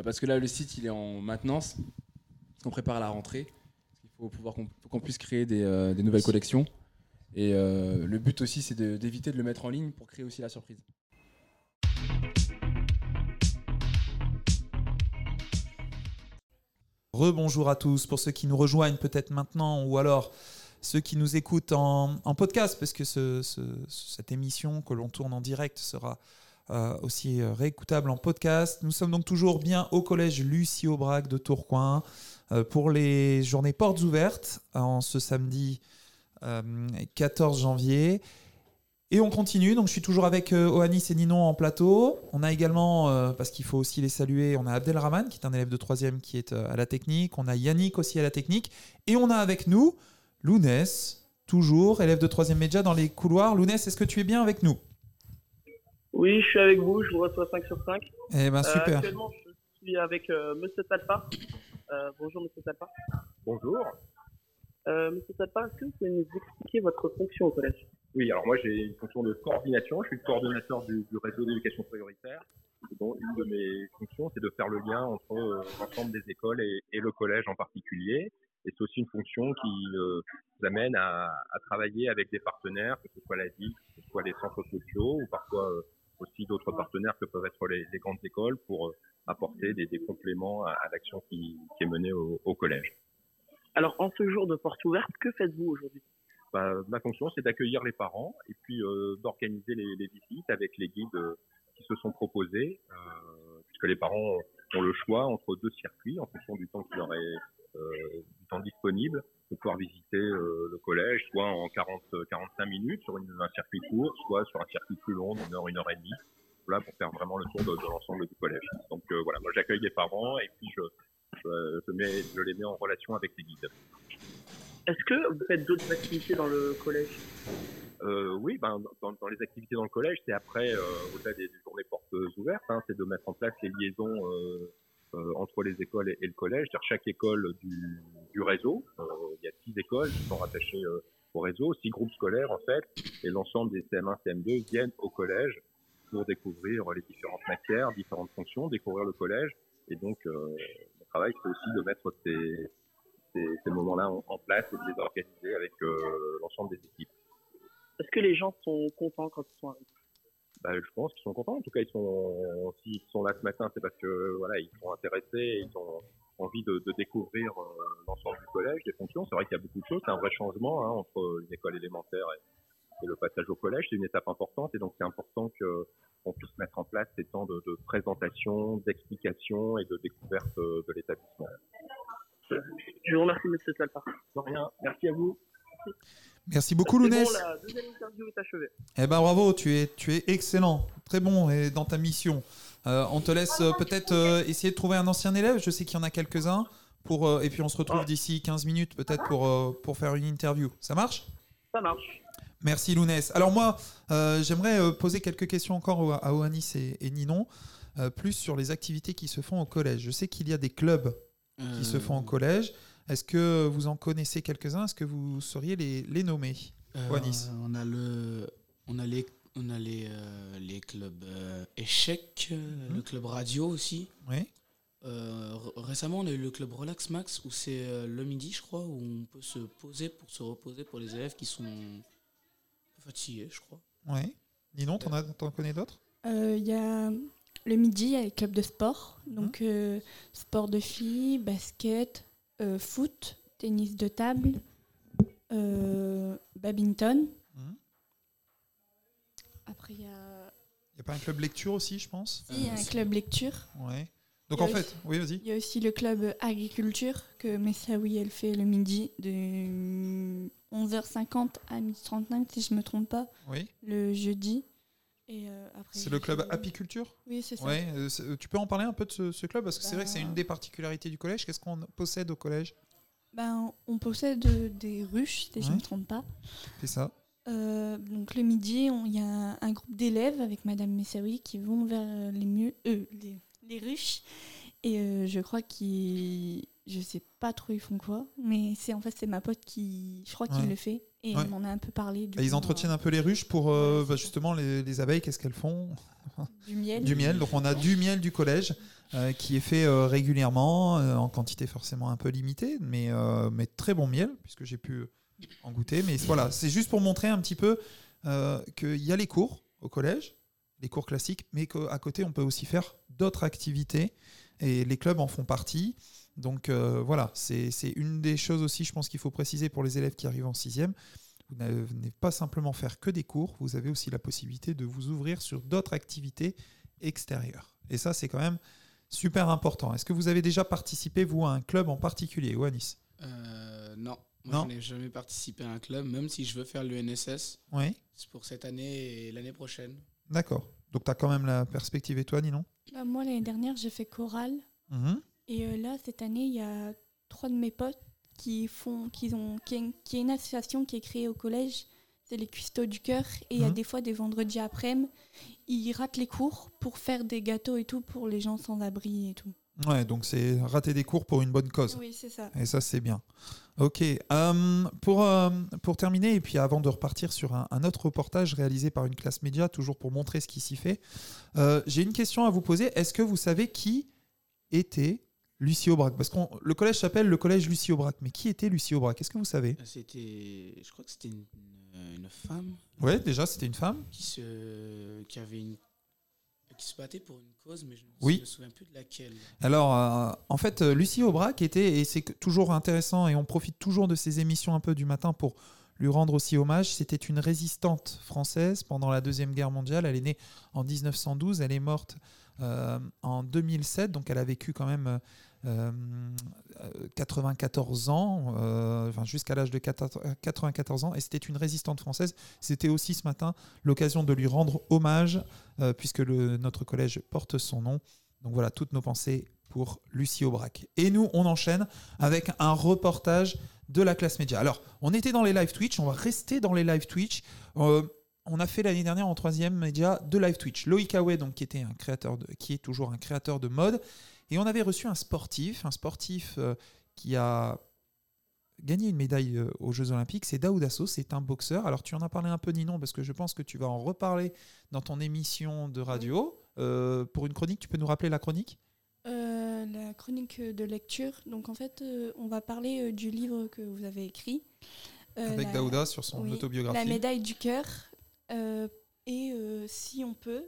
Parce que là, le site, il est en maintenance, parce qu'on prépare la rentrée. Il faut pouvoir qu'on puisse créer des, des, nouvelles collections. Et le but aussi, c'est d'éviter de le mettre en ligne pour créer aussi la surprise. Rebonjour à tous pour ceux qui nous rejoignent peut-être maintenant ou alors ceux qui nous écoutent en, podcast, parce que cette émission que l'on tourne en direct sera euh, aussi euh, réécoutable en podcast. Nous sommes donc toujours bien au collège Lucie Aubrac de Tourcoing euh, pour les journées portes ouvertes en ce samedi 14 janvier. Et on continue, donc je suis toujours avec euh, Oanis et Ninon en plateau. On a également, euh, parce qu'il faut aussi les saluer, on a Abdelrahman qui est un élève de 3 qui est euh, à la technique. On a Yannick aussi à la technique. Et on a avec nous Lounès, toujours élève de 3 média dans les couloirs. Lounès, est-ce que tu es bien avec nous? Oui, je suis avec vous, je vous reçois 5 sur 5. Eh ben super. actuellement, je suis avec Monsieur Talpa. bonjour Monsieur Talpa. Bonjour. Euh, Monsieur Sapin, est-ce que vous pouvez nous expliquer votre fonction au collège? Oui, alors moi j'ai une fonction de coordination. Je suis le coordonnateur du, réseau d'éducation prioritaire. dont une de mes fonctions, c'est de faire le lien entre euh, l'ensemble des écoles et, le collège en particulier. Et c'est aussi une fonction qui euh, nous amène à, travailler avec des partenaires, que ce soit la ville, que ce soit les centres sociaux ou parfois euh, aussi d'autres partenaires que peuvent être les, grandes écoles pour euh, apporter des, compléments à, l'action qui, est menée au collège. Alors, en ce jour de porte ouverte, que faites-vous aujourd'hui? Bah, ma fonction, c'est d'accueillir les parents et puis euh, d'organiser les, visites avec les guides euh, qui se sont proposés, euh, puisque les parents ont le choix entre deux circuits en fonction du temps qui leur est du temps disponible de pouvoir visiter le collège, soit en 40, 45 minutes sur un circuit court, soit sur un circuit plus long, d'une heure, une heure et demie, voilà, pour faire vraiment le tour de, l'ensemble du collège. Donc voilà, moi j'accueille les parents et puis je les mets en relation avec les guides. Est-ce que vous faites d'autres activités dans le collège? Euh, oui, ben, dans, dans les activités dans le collège, c'est après, euh, au-delà des, journées portes ouvertes, hein, c'est de mettre en place les liaisons euh, euh, entre les écoles et, le collège. C'est-à-dire chaque école du, du réseau, euh, il y a six écoles qui sont rattachées euh, au réseau, six groupes scolaires en fait, et l'ensemble des CM1, CM2 viennent au collège pour découvrir les différentes matières, différentes fonctions, découvrir le collège. Et donc, mon travail, c'est aussi de mettre ces, ces, ces moments-là en, en place et de les organiser avec euh, l'ensemble des équipes. Est-ce que les gens sont contents quand ils sont arrivés? Bah, je pense qu'ils sont contents. En tout cas, ils sont, s'ils sont là ce matin, c'est parce que voilà, ils sont intéressés et ils ont envie de, de découvrir euh, l'ensemble du collège, des fonctions. C'est vrai qu'il y a beaucoup de choses. C'est un vrai changement hein, entre une école élémentaire et, et le passage au collège. C'est une étape importante et donc c'est important que on puisse mettre en place ces temps de, de présentation, d'explication et de découverte euh, de l'établissement. Je vous remercie, Monsieur Salpa. De rien. Merci à vous. Merci beaucoup, Lounès. Bon, la deuxième interview est achevée. Eh ben bravo, tu es, tu es excellent, très bon et dans ta mission. Euh, on te laisse euh, peut-être euh, essayer de trouver un ancien élève, je sais qu'il y en a quelques-uns, pour, euh, et puis on se retrouve d'ici 15 minutes peut-être pour, euh, pour faire une interview. Ça marche? Ça marche. Merci Lounès. Alors moi, euh, j'aimerais euh, poser quelques questions encore au- à Oanis et, et Ninon, euh, plus sur les activités qui se font au collège. Je sais qu'il y a des clubs qui se font au collège. Est-ce que vous en connaissez quelques-uns? Est-ce que vous sauriez les, les nommer? Euh, on a le, on a les, on a les, euh, les clubs euh, échecs, euh, le club radio aussi. Oui. Euh, récemment, on a eu le club Relax Max où c'est euh, le midi, je crois, où on peut se poser pour se reposer pour les élèves qui sont fatigués, je crois. Oui. Ninon, t'en, as- t'en connais d'autres? Euh, Il y a le midi, il y a les clubs de sport. Donc, euh, sport de filles, basket, euh, foot, tennis de table, euh, badminton. Mhm. Après, il y a, Il n'y a pas un club lecture aussi, je pense il y a un club lecture. Ouais. Donc en fait, aussi- oui, vas-y. Il y a aussi le club agriculture que Messaoui, elle fait le midi de 11h50 à 12h35, si je ne me trompe pas. Oui. Le jeudi. Euh, C'est le club apiculture Oui, c'est ça. Ouais, euh, c'est- tu peux en parler un peu de ce, ce club? Parce que c'est vrai que c'est Bah. une des particularités du collège. Qu'est-ce qu'on possède au collège? Ben, on possède des ruches, si je ne Ouais. me trompe pas. C'est ça. Euh, donc le midi, il y a un groupe d'élèves avec Madame Messaoui qui vont vers les, mieux, euh, les, les ruches. Et euh, je crois qu'ils... Je sais pas trop ils font quoi, mais c'est en fait c'est ma pote qui... Je crois qu'il Ouais. le fait. Et Ouais. on m'en a un peu parlé. du Et ils entretiennent un peu les ruches pour euh, bah, justement les, les abeilles, qu'est-ce qu'elles font Du miel. Du miel. Donc on a du miel du collège euh, qui est fait euh, régulièrement, euh, en quantité forcément un peu limitée, mais, euh, mais très bon miel, puisque j'ai pu en goûter. Mais voilà, c'est juste pour montrer un petit peu euh, qu'il y a les cours au collège, les cours classiques, mais qu'à côté on peut aussi faire d'autres activités, et les clubs en font partie. Donc euh, voilà, c'est c'est une des choses aussi, je pense qu'il faut préciser pour les élèves qui arrivent en sixième. Vous n'avez- venez pas simplement faire que des cours, vous avez aussi la possibilité de vous ouvrir sur d'autres activités extérieures. Et ça, c'est quand même super important. Est-ce que vous avez déjà participé, vous, à un club en particulier, ou à Nice Euh, non, moi Non je n'ai jamais participé à un club, même si je veux faire l'UNSS. Oui. C'est pour cette année et l'année prochaine. D'accord. Donc tu as quand même la perspective, et toi, Ninon? Bah, moi, l'année dernière, j'ai fait chorale. Mhm. Et euh, là, cette année, il y a trois de mes potes qui font, qui ont, qui, une- qui a une association qui est créée au collège. C'est les Cuistots du cœur. Et il y a Mhm. des fois des vendredis après-midi, ils ratent les cours pour faire des gâteaux et tout pour les gens sans abri et tout. Ouais, donc c'est rater des cours pour une bonne cause. Oui, c'est ça. Et ça, c'est bien. Ok. euh, pour, euh, pour terminer, et puis avant de repartir sur un, un autre reportage réalisé par une classe média, toujours pour montrer ce qui s'y fait, euh, j'ai une question à vous poser. Est-ce que vous savez qui était Lucie Aubrac Parce que le collège s'appelle le collège Lucie Aubrac. Mais qui était Lucie Aubrac? Est-ce que vous savez? C'était, je crois que c'était une, femme Ouais, déjà, c'était une femme. qui se, qui avait une, qui se battait pour une cause, mais je ne Oui. me souviens plus de laquelle. Alors, euh, en fait, euh, Lucie Aubrac était, et c'est toujours intéressant, et on profite toujours de ces émissions un peu du matin pour lui rendre aussi hommage, c'était une résistante française pendant la Deuxième Guerre mondiale. Elle est née en 1912, elle est morte euh, en 2007, donc elle a vécu quand même euh, euh, 94 ans, euh, enfin, jusqu'à l'âge de 4 94 ans, et c'était une résistante française. C'était aussi ce matin l'occasion de lui rendre hommage, euh, puisque notre collège porte son nom. Donc voilà, toutes nos pensées pour Lucie Aubrac. Et nous, on enchaîne avec un reportage de la classe média. Alors, on était dans les live Twitch, on va rester dans les live Twitch. Euh, on a fait l'année dernière en troisième média de live Twitch. Loïc Aoué, donc qui était un créateur de, qui est toujours un créateur de mode, et on avait reçu un sportif, un sportif euh, qui a gagné une médaille euh, aux Jeux Olympiques, c'est Daoud Asso, c'est un boxeur. Alors tu en as parlé un peu Ninon parce que je pense que tu vas en reparler dans ton émission de radio. Pour une chronique, tu peux nous rappeler la chronique? Euh, la chronique de lecture. Donc en fait, euh, on va parler euh, du livre que vous avez écrit. Euh, Avec Daouda sur son autobiographie. La médaille du cœur. Euh, et euh, si on peut,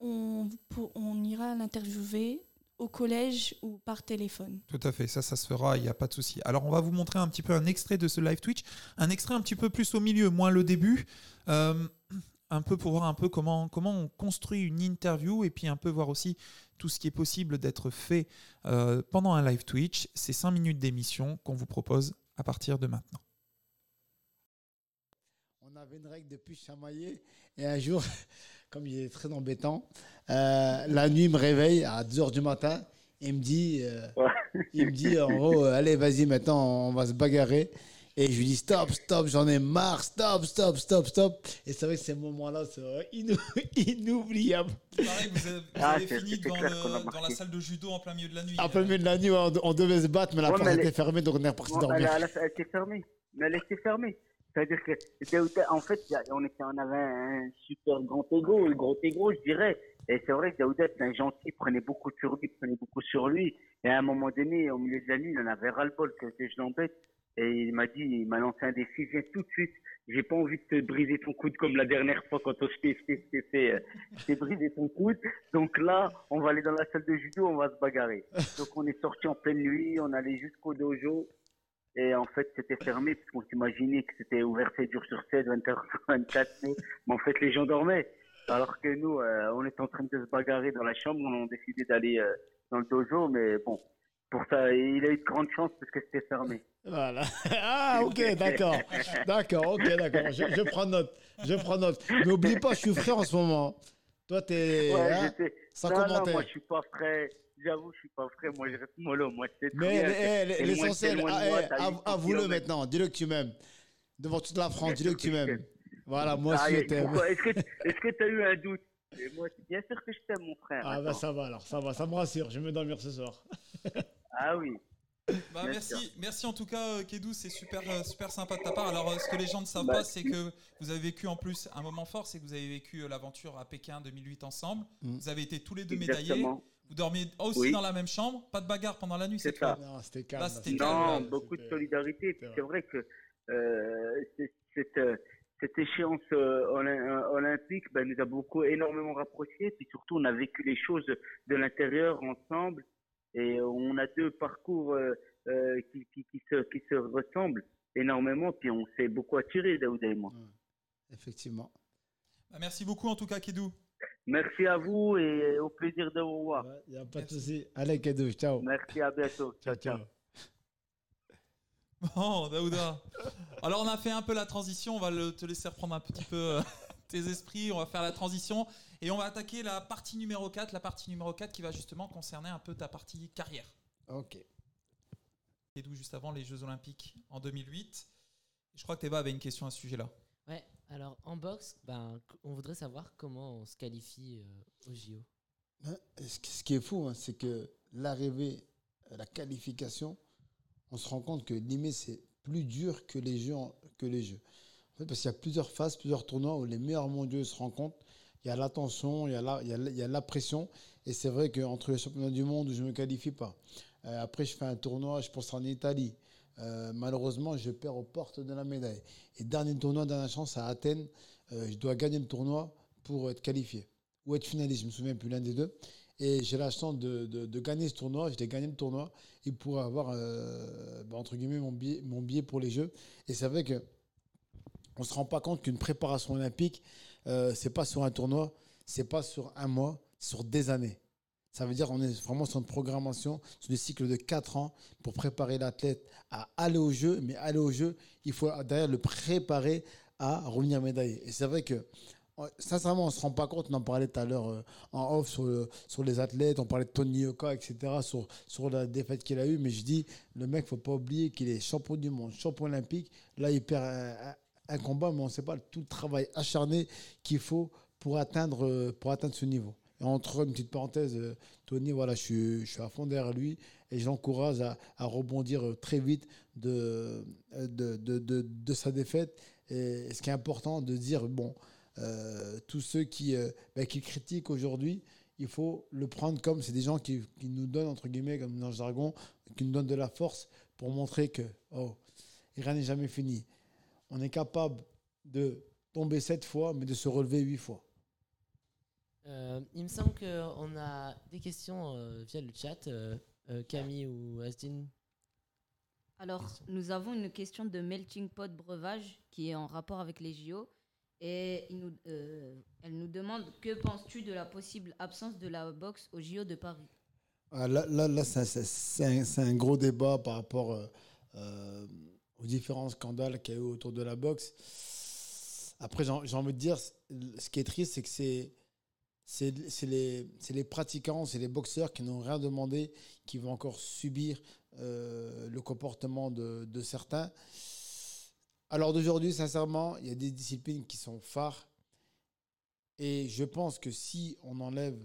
on, pour- on ira l'interviewer au collège ou par téléphone. Tout à fait, ça, ça se fera, il n'y a pas de souci. Alors, on va vous montrer un petit peu un extrait de ce live Twitch, un extrait un petit peu plus au milieu, moins le début, euh, un peu pour voir un peu comment, comment on construit une interview et puis un peu voir aussi tout ce qui est possible d'être fait euh, pendant un live Twitch. C'est 5 minutes d'émission qu'on vous propose à partir de maintenant. On avait une règle depuis chamaillé. Et un jour, comme il est très embêtant, euh, la nuit, il me réveille à 2h du matin. Et il me dit, euh, il me dit en gros, allez, vas-y, maintenant, on va se bagarrer. Et je lui dis, stop, stop, j'en ai marre, stop, stop, stop, stop. Et c'est vrai que ces moments-là, c'est inou- inoubliable. Pareil, vous avez, vous Ah, avez fini le- dans la salle de judo en plein milieu de la nuit. En plein milieu de la nuit, on, on devait se battre, mais la Ouais, porte était est- fermée, donc on est reparti Ouais, elle, dormir. elle, elle était fermée. Mais elle était fermée. C'est-à-dire que, en fait, on, était, on avait un super grand ego, un gros ego, je dirais. Et c'est vrai que Daouda, c'est un gentil, il prenait beaucoup sur lui, il prenait beaucoup sur lui. Et à un moment donné, au milieu de la nuit, il en avait ras-le-bol que je l'embête. Et il m'a dit, il m'a lancé un défi, viens tout de suite. J'ai pas envie de te briser ton coude comme la dernière fois quand on s'est fait, s'est fait, euh, je t'ai brisé ton coude. Donc là, on va aller dans la salle de judo, on va se bagarrer. Donc on est sorti en pleine nuit, on allait jusqu'au dojo. Et en fait, c'était fermé, parce qu'on s'imaginait que c'était ouvert 7 jours sur 7, 20 heures sur 24. Mais, mais en fait, les gens dormaient. Alors que nous, euh, on était en train de se bagarrer dans la chambre, on a décidé d'aller euh, dans le dojo. Mais bon, pour ça, il a eu de grandes chances parce que c'était fermé. Voilà. Ah, ok, d'accord. D'accord, ok, d'accord. Je, je prends note. Je prends note. Mais oublie pas, je suis frais en ce moment. Toi, t'es. Ouais, hein, sans non, non, commentaire. moi, je suis pas frais. J'avoue, je suis pas frais. Moi, je reste mollo. Moi, très Mais eh, l'essentiel, c'est eh, t'as av- 800 avoue-le maintenant. Dis-le que tu m'aimes. Devant toute la France, dis-le que tu m'aimes. Voilà, moi Ah, je t'aime. Est-ce que tu as eu un doute? Et moi, bien sûr que je t'aime, mon frère. Ah, bah Attends. ça va alors, ça va, ça me rassure. Je vais me dormir ce soir. Ah oui. Bah, merci, merci en tout cas, euh, Kedou, c'est super, euh, super sympa de ta part. Alors, euh, ce que les gens ne savent Bah, pas, c'est que vous avez vécu en plus un moment fort, c'est que vous avez vécu l'aventure à Pékin 2008 ensemble. Mm. Vous avez été tous les deux médaillés. Vous dormiez aussi Oui. dans la même chambre, pas de bagarre pendant la nuit C'est cette fois. ça. Non, c'était Là, c'était Non, calme. beaucoup de solidarité. C'est vrai que euh, c'est- cette, euh, cette échéance olym- euh, olympique ben, nous a beaucoup, énormément rapprochés. Puis surtout, on a vécu les choses de l'intérieur ensemble. Et on a deux parcours euh, euh, qui, qui, qui, se, qui se ressemblent énormément. Puis on s'est beaucoup attirés, Daouda et moi. Effectivement. Bah, merci beaucoup en tout cas, Kedou. Merci à vous et au plaisir de vous voir. Il n'y a pas de souci. Allez, Kedou, ciao. Merci, à bientôt. Ciao, ciao. Bon, Daouda. Alors, on a fait un peu la transition. On va le- te laisser reprendre un petit peu euh, tes esprits. On va faire la transition. Et on va attaquer la partie numéro 4. La partie numéro 4 qui va justement concerner un peu ta partie carrière. Ok. Et d'où juste avant les Jeux Olympiques en 2008. Je crois que Théva avait une question à ce sujet-là. Ouais, alors en boxe, ben, on voudrait savoir comment on se qualifie euh, au JO. Hein, Ce qui est fou, hein, c'est que l'arrivée, euh, la qualification, on se rend compte que limite c'est plus dur que les jeux. en- Que les jeux. En fait, parce qu'il y a plusieurs phases, plusieurs tournois où les meilleurs mondiaux se rencontrent. Il y a l'attention, il y a la, la- il y a la pression. Et c'est vrai qu'entre les championnats du monde je ne me qualifie pas, euh, après je fais un tournoi, je pense en Italie. Euh, malheureusement, je perds aux portes de la médaille. Et dernier tournoi, dernière chance à Athènes, euh, je dois gagner le tournoi pour être qualifié ou être finaliste, je me souviens plus l'un des deux. Et j'ai la chance de, gagner ce tournoi, j'ai gagné le tournoi et pour avoir, bah, entre guillemets, mon billet, pour les Jeux. Et c'est vrai que on se rend pas compte qu'une préparation olympique, euh, c'est pas sur un tournoi, c'est pas sur un mois, sur des années. Ça veut dire qu'on est vraiment sur une programmation, sur des cycles de 4 ans pour préparer l'athlète à aller au jeu. Mais aller au jeu, il faut derrière le préparer à revenir médaillé. Et c'est vrai que, euh, sincèrement, on ne se rend pas compte. On en parlait tout à l'heure euh, en off sur, sur les athlètes. On parlait de Tony Yoka, etc., sur, sur la défaite qu'il a eue. Mais je dis, le mec, faut pas oublier qu'il est champion du monde, champion olympique. Là, il perd un, combat, mais on ne sait pas tout le travail acharné qu'il faut pour atteindre, euh, pour atteindre ce niveau. Entre une petite parenthèse, euh, Tony, voilà, je suis, je à fond derrière lui et je l'encourage à, rebondir euh, très vite de, de, de, de- sa défaite. Et ce qui est important de dire, bon, tous ceux qui, ben, qui critiquent aujourd'hui, il faut le prendre comme c'est des gens qui, qui nous donnent, entre guillemets, comme dans le jargon, qui nous donnent de la force pour montrer que, oh, rien n'est jamais fini. On est capable de tomber sept fois, mais de se relever huit fois. Euh, il me semble qu'on a des questions euh, via le chat. Euh, Camille ou Asdin Alors, nous avons une question de Melting Pot Breuvage qui est en rapport avec les JO. Et il nous- euh, elle nous demande Que penses-tu de la possible absence de la boxe aux JO de Paris? Ah, là, là, là, c'est un, gros débat par rapport euh, euh, aux différents scandales qu'il y a eu autour de la boxe. Après, j'ai envie de dire, ce qui est triste, c'est que c'est les, les pratiquants, c'est les boxeurs qui n'ont rien demandé, qui vont encore subir euh, le comportement de, de certains. Alors d'aujourd'hui, sincèrement, il y a des disciplines qui sont phares. Et je pense que si on enlève,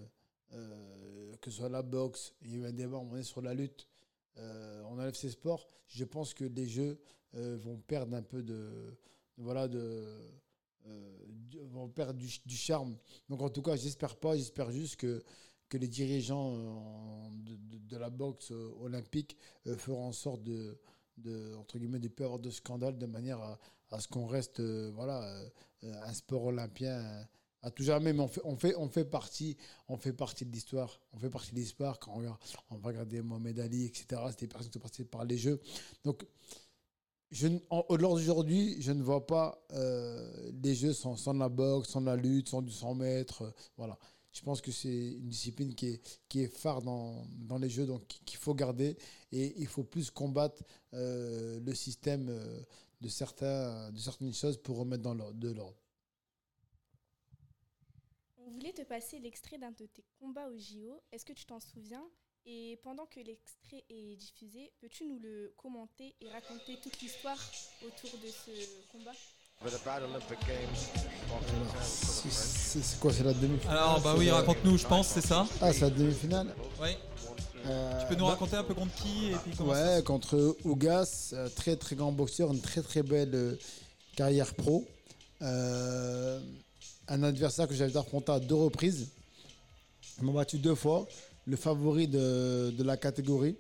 euh, que ce soit la boxe, il y a eu un débat, on est sur la lutte, euh, on enlève ces sports, je pense que les jeux vont perdre un peu de. Voilà, de. euh, vont perdre du, charme. Donc en tout cas, j'espère pas, j'espère juste que, que les dirigeants euh, de, la boxe euh, olympique euh, feront en sorte de, de entre guillemets, de ne plus avoir de scandale de manière à, ce qu'on reste euh, voilà, euh, euh, un sport olympien euh, à tout jamais. Mais on fait, on fait, on fait, partie, on fait partie de l'histoire. On fait partie de l'histoire quand on, regarde, on va regarder Mohamed Ali, etc. C'était des personnes qui sont passées par les Jeux. Donc, je, en- au- lors d'aujourd'hui, je ne vois pas euh, les jeux sans, sans la boxe, sans la lutte, sans du 100 mètres. euh, voilà. Je pense que c'est une discipline qui est, qui est phare dans, dans les jeux, donc qu'il faut garder. Et il faut plus combattre euh, le système euh, de, certains, de certaines choses pour remettre dans de l'ordre. On voulait te passer l'extrait d'un de tes combats au JO. Est-ce que tu t'en souviens? Et pendant que l'extrait est diffusé, peux-tu nous le commenter et raconter toute l'histoire autour de ce combat? C'est- quoi, c'est la demi-finale Alors, bah oui, la- raconte-nous, je pense, c'est ça Ah, c'est la demi-finale Oui. Euh, Tu peux nous bah- raconter un peu contre qui et puis comment ça Ouais, contre Ougas, euh, très très grand boxeur, une très très belle euh, carrière pro. Euh, un adversaire que j'avais affronté à deux reprises. Ils m'ont battu deux fois, le favori de, la catégorie.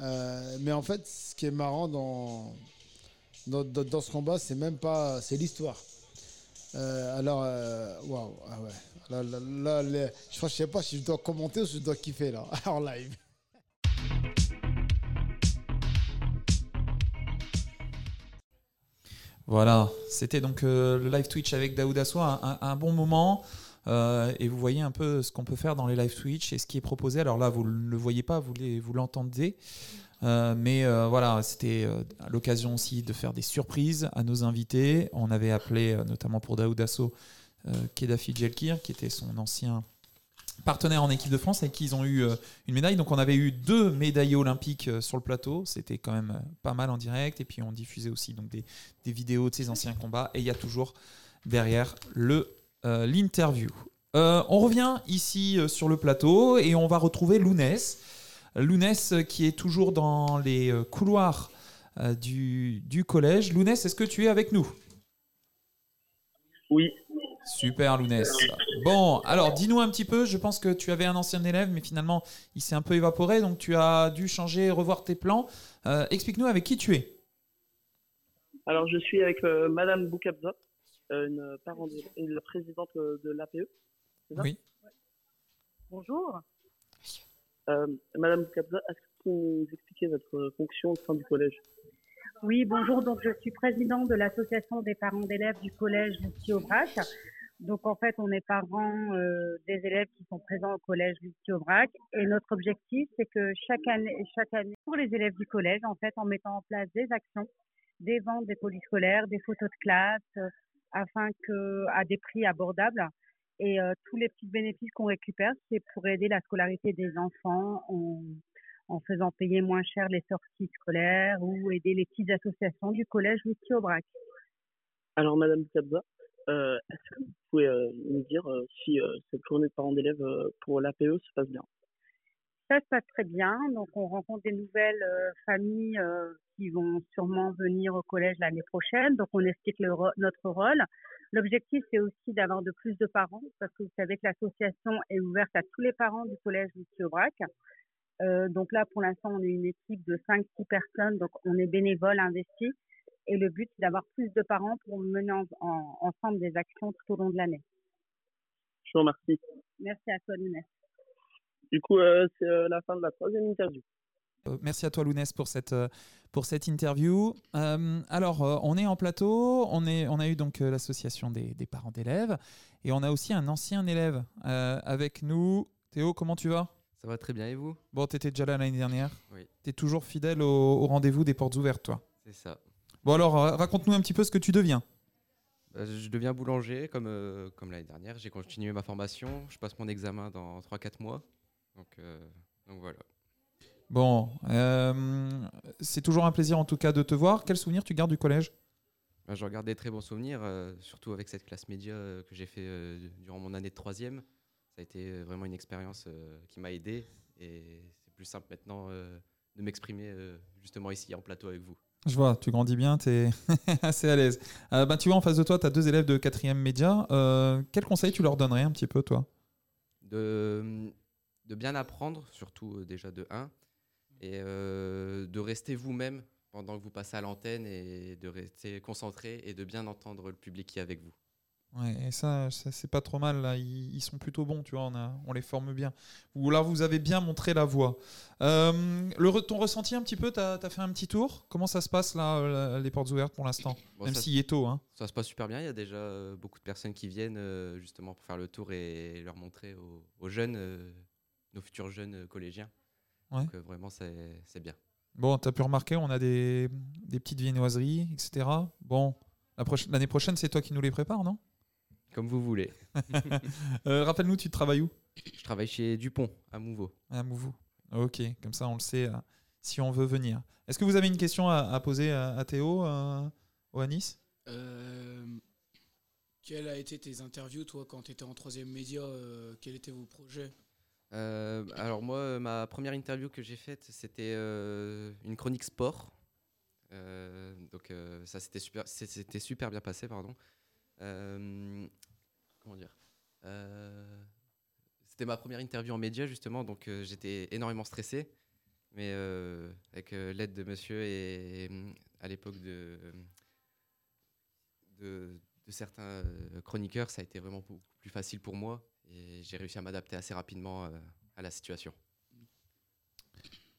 Euh, mais en fait, ce qui est marrant dans, dans, dans- ce combat, c'est même pas. C'est l'histoire. Euh, alors, euh, waouh, ah ouais. Là, je je sais pas si je dois commenter ou si je dois kiffer là, en live. Voilà, c'était donc le live Twitch avec Daoud Assoua, un bon moment. Euh, et vous voyez un peu ce qu'on peut faire dans les live Twitch et ce qui est proposé. Alors là, vous ne le voyez pas, vous l'entendez. Euh, mais euh, voilà, c'était l'occasion aussi de faire des surprises à nos invités. On avait appelé notamment pour Daoud Asso Kedafi Djelkir, qui était son ancien partenaire en équipe de France avec qui ils ont eu une médaille. Donc on avait eu deux médaillés olympiques sur le plateau. C'était quand même pas mal en direct. Et puis on diffusait aussi donc des, des vidéos de ces anciens combats. Et il y a toujours derrière le euh, l'interview. Euh, on revient ici euh, sur le plateau et on va retrouver Lounès. Lounès qui est toujours dans les couloirs du, du collège. Lounès, est-ce que tu es avec nous? Oui. Super Lounès. Bon, alors dis-nous un petit peu, je pense que tu avais un ancien élève, mais finalement il s'est un peu évaporé, donc tu as dû changer, revoir tes plans. Euh, Explique-nous avec qui tu es. Alors, je suis avec euh, Madame Boukabza, une, parent de- une présidente euh, de l'APE. c'est ça? Oui. Bonjour. Euh, Madame Boukabza, est-ce que vous pouvez nous expliquer votre fonction au sein du collège? Oui, bonjour. Donc, je suis présidente de l'association des parents d'élèves du collège Lucie Aubrac. Donc, en fait, on est parents euh, des élèves qui sont présents au collège Lucie Aubrac. Et notre objectif, c'est que chaque année, chaque année, pour les élèves du collège, en fait, en mettant en place des actions, des ventes des colis scolaires, des photos de classe, euh, afin que, à des prix abordables. Et euh, tous les petits bénéfices qu'on récupère, c'est pour aider la scolarité des enfants en, faisant payer moins cher les sorties scolaires ou aider les petites associations du collège Lucie Aubrac. Alors, Madame Boukabza, euh, est-ce que vous pouvez euh, nous dire si cette journée de parents d'élèves pour l'APE se passe bien? Ça se passe très bien. Donc, on rencontre des nouvelles euh, familles euh, qui vont sûrement venir au collège l'année prochaine. Donc, on explique le notre rôle. L'objectif, c'est aussi d'avoir de plus de parents parce que vous savez que l'association est ouverte à tous les parents du collège Lucie Aubrac. Euh, donc là, pour l'instant, on est une équipe de 5-6 personnes. Donc, on est bénévoles, investis. Et le but, c'est d'avoir plus de parents pour mener en- en- ensemble des actions tout au long de l'année. Je vous remercie. Merci à toi, Lounès. Du coup, euh, c'est euh, la fin de la troisième interview. Euh, Merci à toi Lounès pour cette, pour cette interview. Euh, alors, on est en plateau, on, est, on a eu donc l'association des, des parents d'élèves et on a aussi un ancien élève euh, avec nous. Théo, comment tu vas? Ça va très bien et vous? Bon, tu étais déjà là l'année dernière. Oui. Tu es toujours fidèle au, au rendez-vous des portes ouvertes, toi. C'est ça. Bon, alors, raconte-nous un petit peu ce que tu deviens. Bah, je deviens boulanger comme, euh, comme l'année dernière. J'ai continué ma formation. Je passe mon examen dans 3-4 mois. Donc, euh, donc voilà. Bon, euh, c'est toujours un plaisir en tout cas de te voir. Quel souvenir tu gardes du collège? Bah, je regarde des très bons souvenirs, euh, surtout avec cette classe média que j'ai fait durant mon année de troisième. Ça a été vraiment une expérience qui m'a aidé et c'est plus simple maintenant de m'exprimer justement ici en plateau avec vous. Je vois, tu grandis bien, tu es assez à l'aise. Euh, bah, tu vois, en face de toi, tu as deux élèves de 4 média. Euh, quel conseil tu leur donnerais un petit peu, toi? De, de bien apprendre, surtout euh, déjà de 1, et euh, de rester vous-même pendant que vous passez à l'antenne et de rester concentré et de bien entendre le public qui est avec vous. Ouais, et ça, ça, c'est pas trop mal. Là. Ils, ils sont plutôt bons, tu vois. On, a, on les forme bien. Ou là, vous avez bien montré la voie. Euh, le, ton ressenti un petit peu, tu as, fait un petit tour? Comment ça se passe là, les portes ouvertes pour l'instant? Bon, Même s'il est tôt. Hein. Ça se passe super bien. Il y a déjà beaucoup de personnes qui viennent justement pour faire le tour et leur montrer aux, aux jeunes, nos futurs jeunes euh, collégiens. Ouais. Donc euh, vraiment, c'est bien. Bon, tu as pu remarquer, on a des, des petites viennoiseries, etc. Bon, l'année prochaine, c'est toi qui nous les prépares, non? Comme vous voulez. Euh, Rappelle-nous, tu travailles où? Je travaille chez Dupont, à Mouveau. À Mouveau. Ok, comme ça on le sait euh, si on veut venir. Est-ce que vous avez une question à, à poser à, à Théo euh, ou à Nice? Euh, quelles a été tes interviews, toi, quand tu étais en troisième média euh, Quels étaient vos projets? Euh, alors moi, euh, ma première interview que j'ai faite, c'était euh, une chronique sport. Donc ça c'était super, c'était super bien passé, pardon. Comment dire? C'était ma première interview en média justement, donc j'étais énormément stressé. Mais avec l'aide de monsieur et à l'époque de, de, certains chroniqueurs, ça a été vraiment beaucoup plus facile pour moi et j'ai réussi à m'adapter assez rapidement euh, à la situation.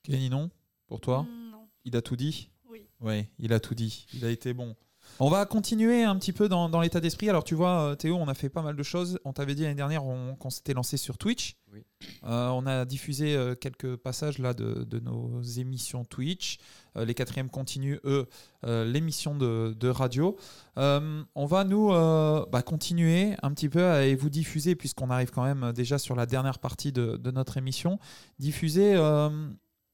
Kenny, non? Pour toi? Non. Il a tout dit? Oui. Oui, il a tout dit. Il a été bon. On va continuer un petit peu dans, dans l'état d'esprit. Alors, tu vois, euh, Théo, on a fait pas mal de choses. On t'avait dit l'année dernière on- qu'on s'était lancé sur Twitch. Oui. Euh, on a diffusé euh, quelques passages là de, de nos émissions Twitch. Euh, les quatrièmes continuent, eux, l'émission de, de radio. On va nous bah, continuer un petit peu à- et vous diffuser, puisqu'on arrive quand même déjà sur la dernière partie de, de notre émission, diffuser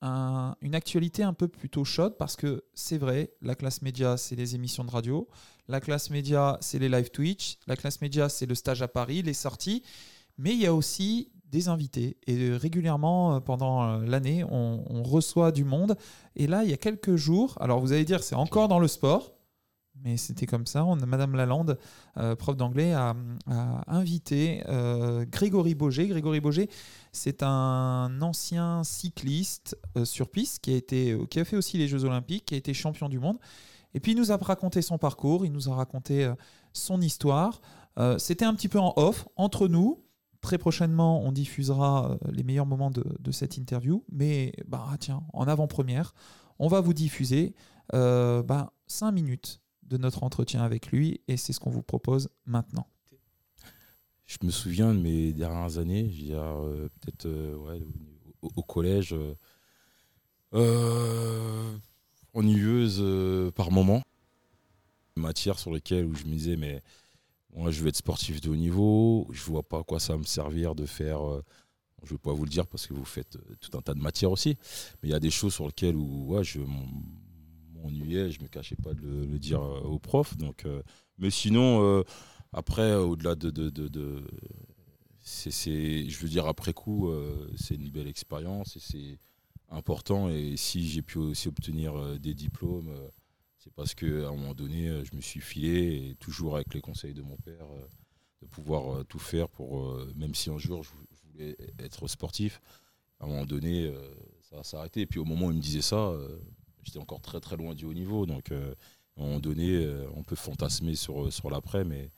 un- une actualité un peu plutôt chaude parce que c'est vrai, la classe média, c'est les émissions de radio, la classe média, c'est les live Twitch, la classe média, c'est le stage à Paris, les sorties, mais il y a aussi des invités. Et régulièrement, euh, pendant euh, l'année, on reçoit du monde. Et là, il y a quelques jours, alors vous allez dire, c'est encore dans le sport, mais c'était comme ça. Madame Lalande, euh, prof d'anglais, a, invité euh, Grégory Boger. Grégory Boger, c'est un ancien cycliste euh, sur piste qui a, été, qui a fait aussi les Jeux Olympiques, qui a été champion du monde. Et puis il nous a raconté son parcours, il nous a raconté son histoire. C'était un petit peu en off, entre nous. Très prochainement, on diffusera les meilleurs moments de, cette interview. Mais bah, tiens, en avant-première, on va vous diffuser bah, 5 minutes de notre entretien avec lui. Et c'est ce qu'on vous propose maintenant. Je me souviens de mes dernières années, euh, peut-être euh, ouais, au, collège, euh, euh, ennuyeuse euh, par moment. Matière sur lesquelles où je me disais, mais moi je veux être sportif de haut niveau, je vois pas à quoi ça va me servir de faire. je ne vais pas vous le dire parce que vous faites tout un tas de matières aussi, mais il y a des choses sur lesquelles où, je je me cachais pas de le, dire euh, aux profs. Donc, euh, mais sinon, euh, après, au-delà de, de, c'est, je veux dire après coup, c'est une belle expérience et c'est important. Et si j'ai pu aussi obtenir des diplômes, c'est parce que à un moment donné, je me suis filé et toujours avec les conseils de mon père, de pouvoir tout faire pour, même si un jour je, je voulais être sportif, à un moment donné, ça va s'arrêter. Et puis au moment où il me disait ça, j'étais encore très très loin du haut niveau. Donc euh, à un moment donné, euh, on peut fantasmer sur, sur l'après, mais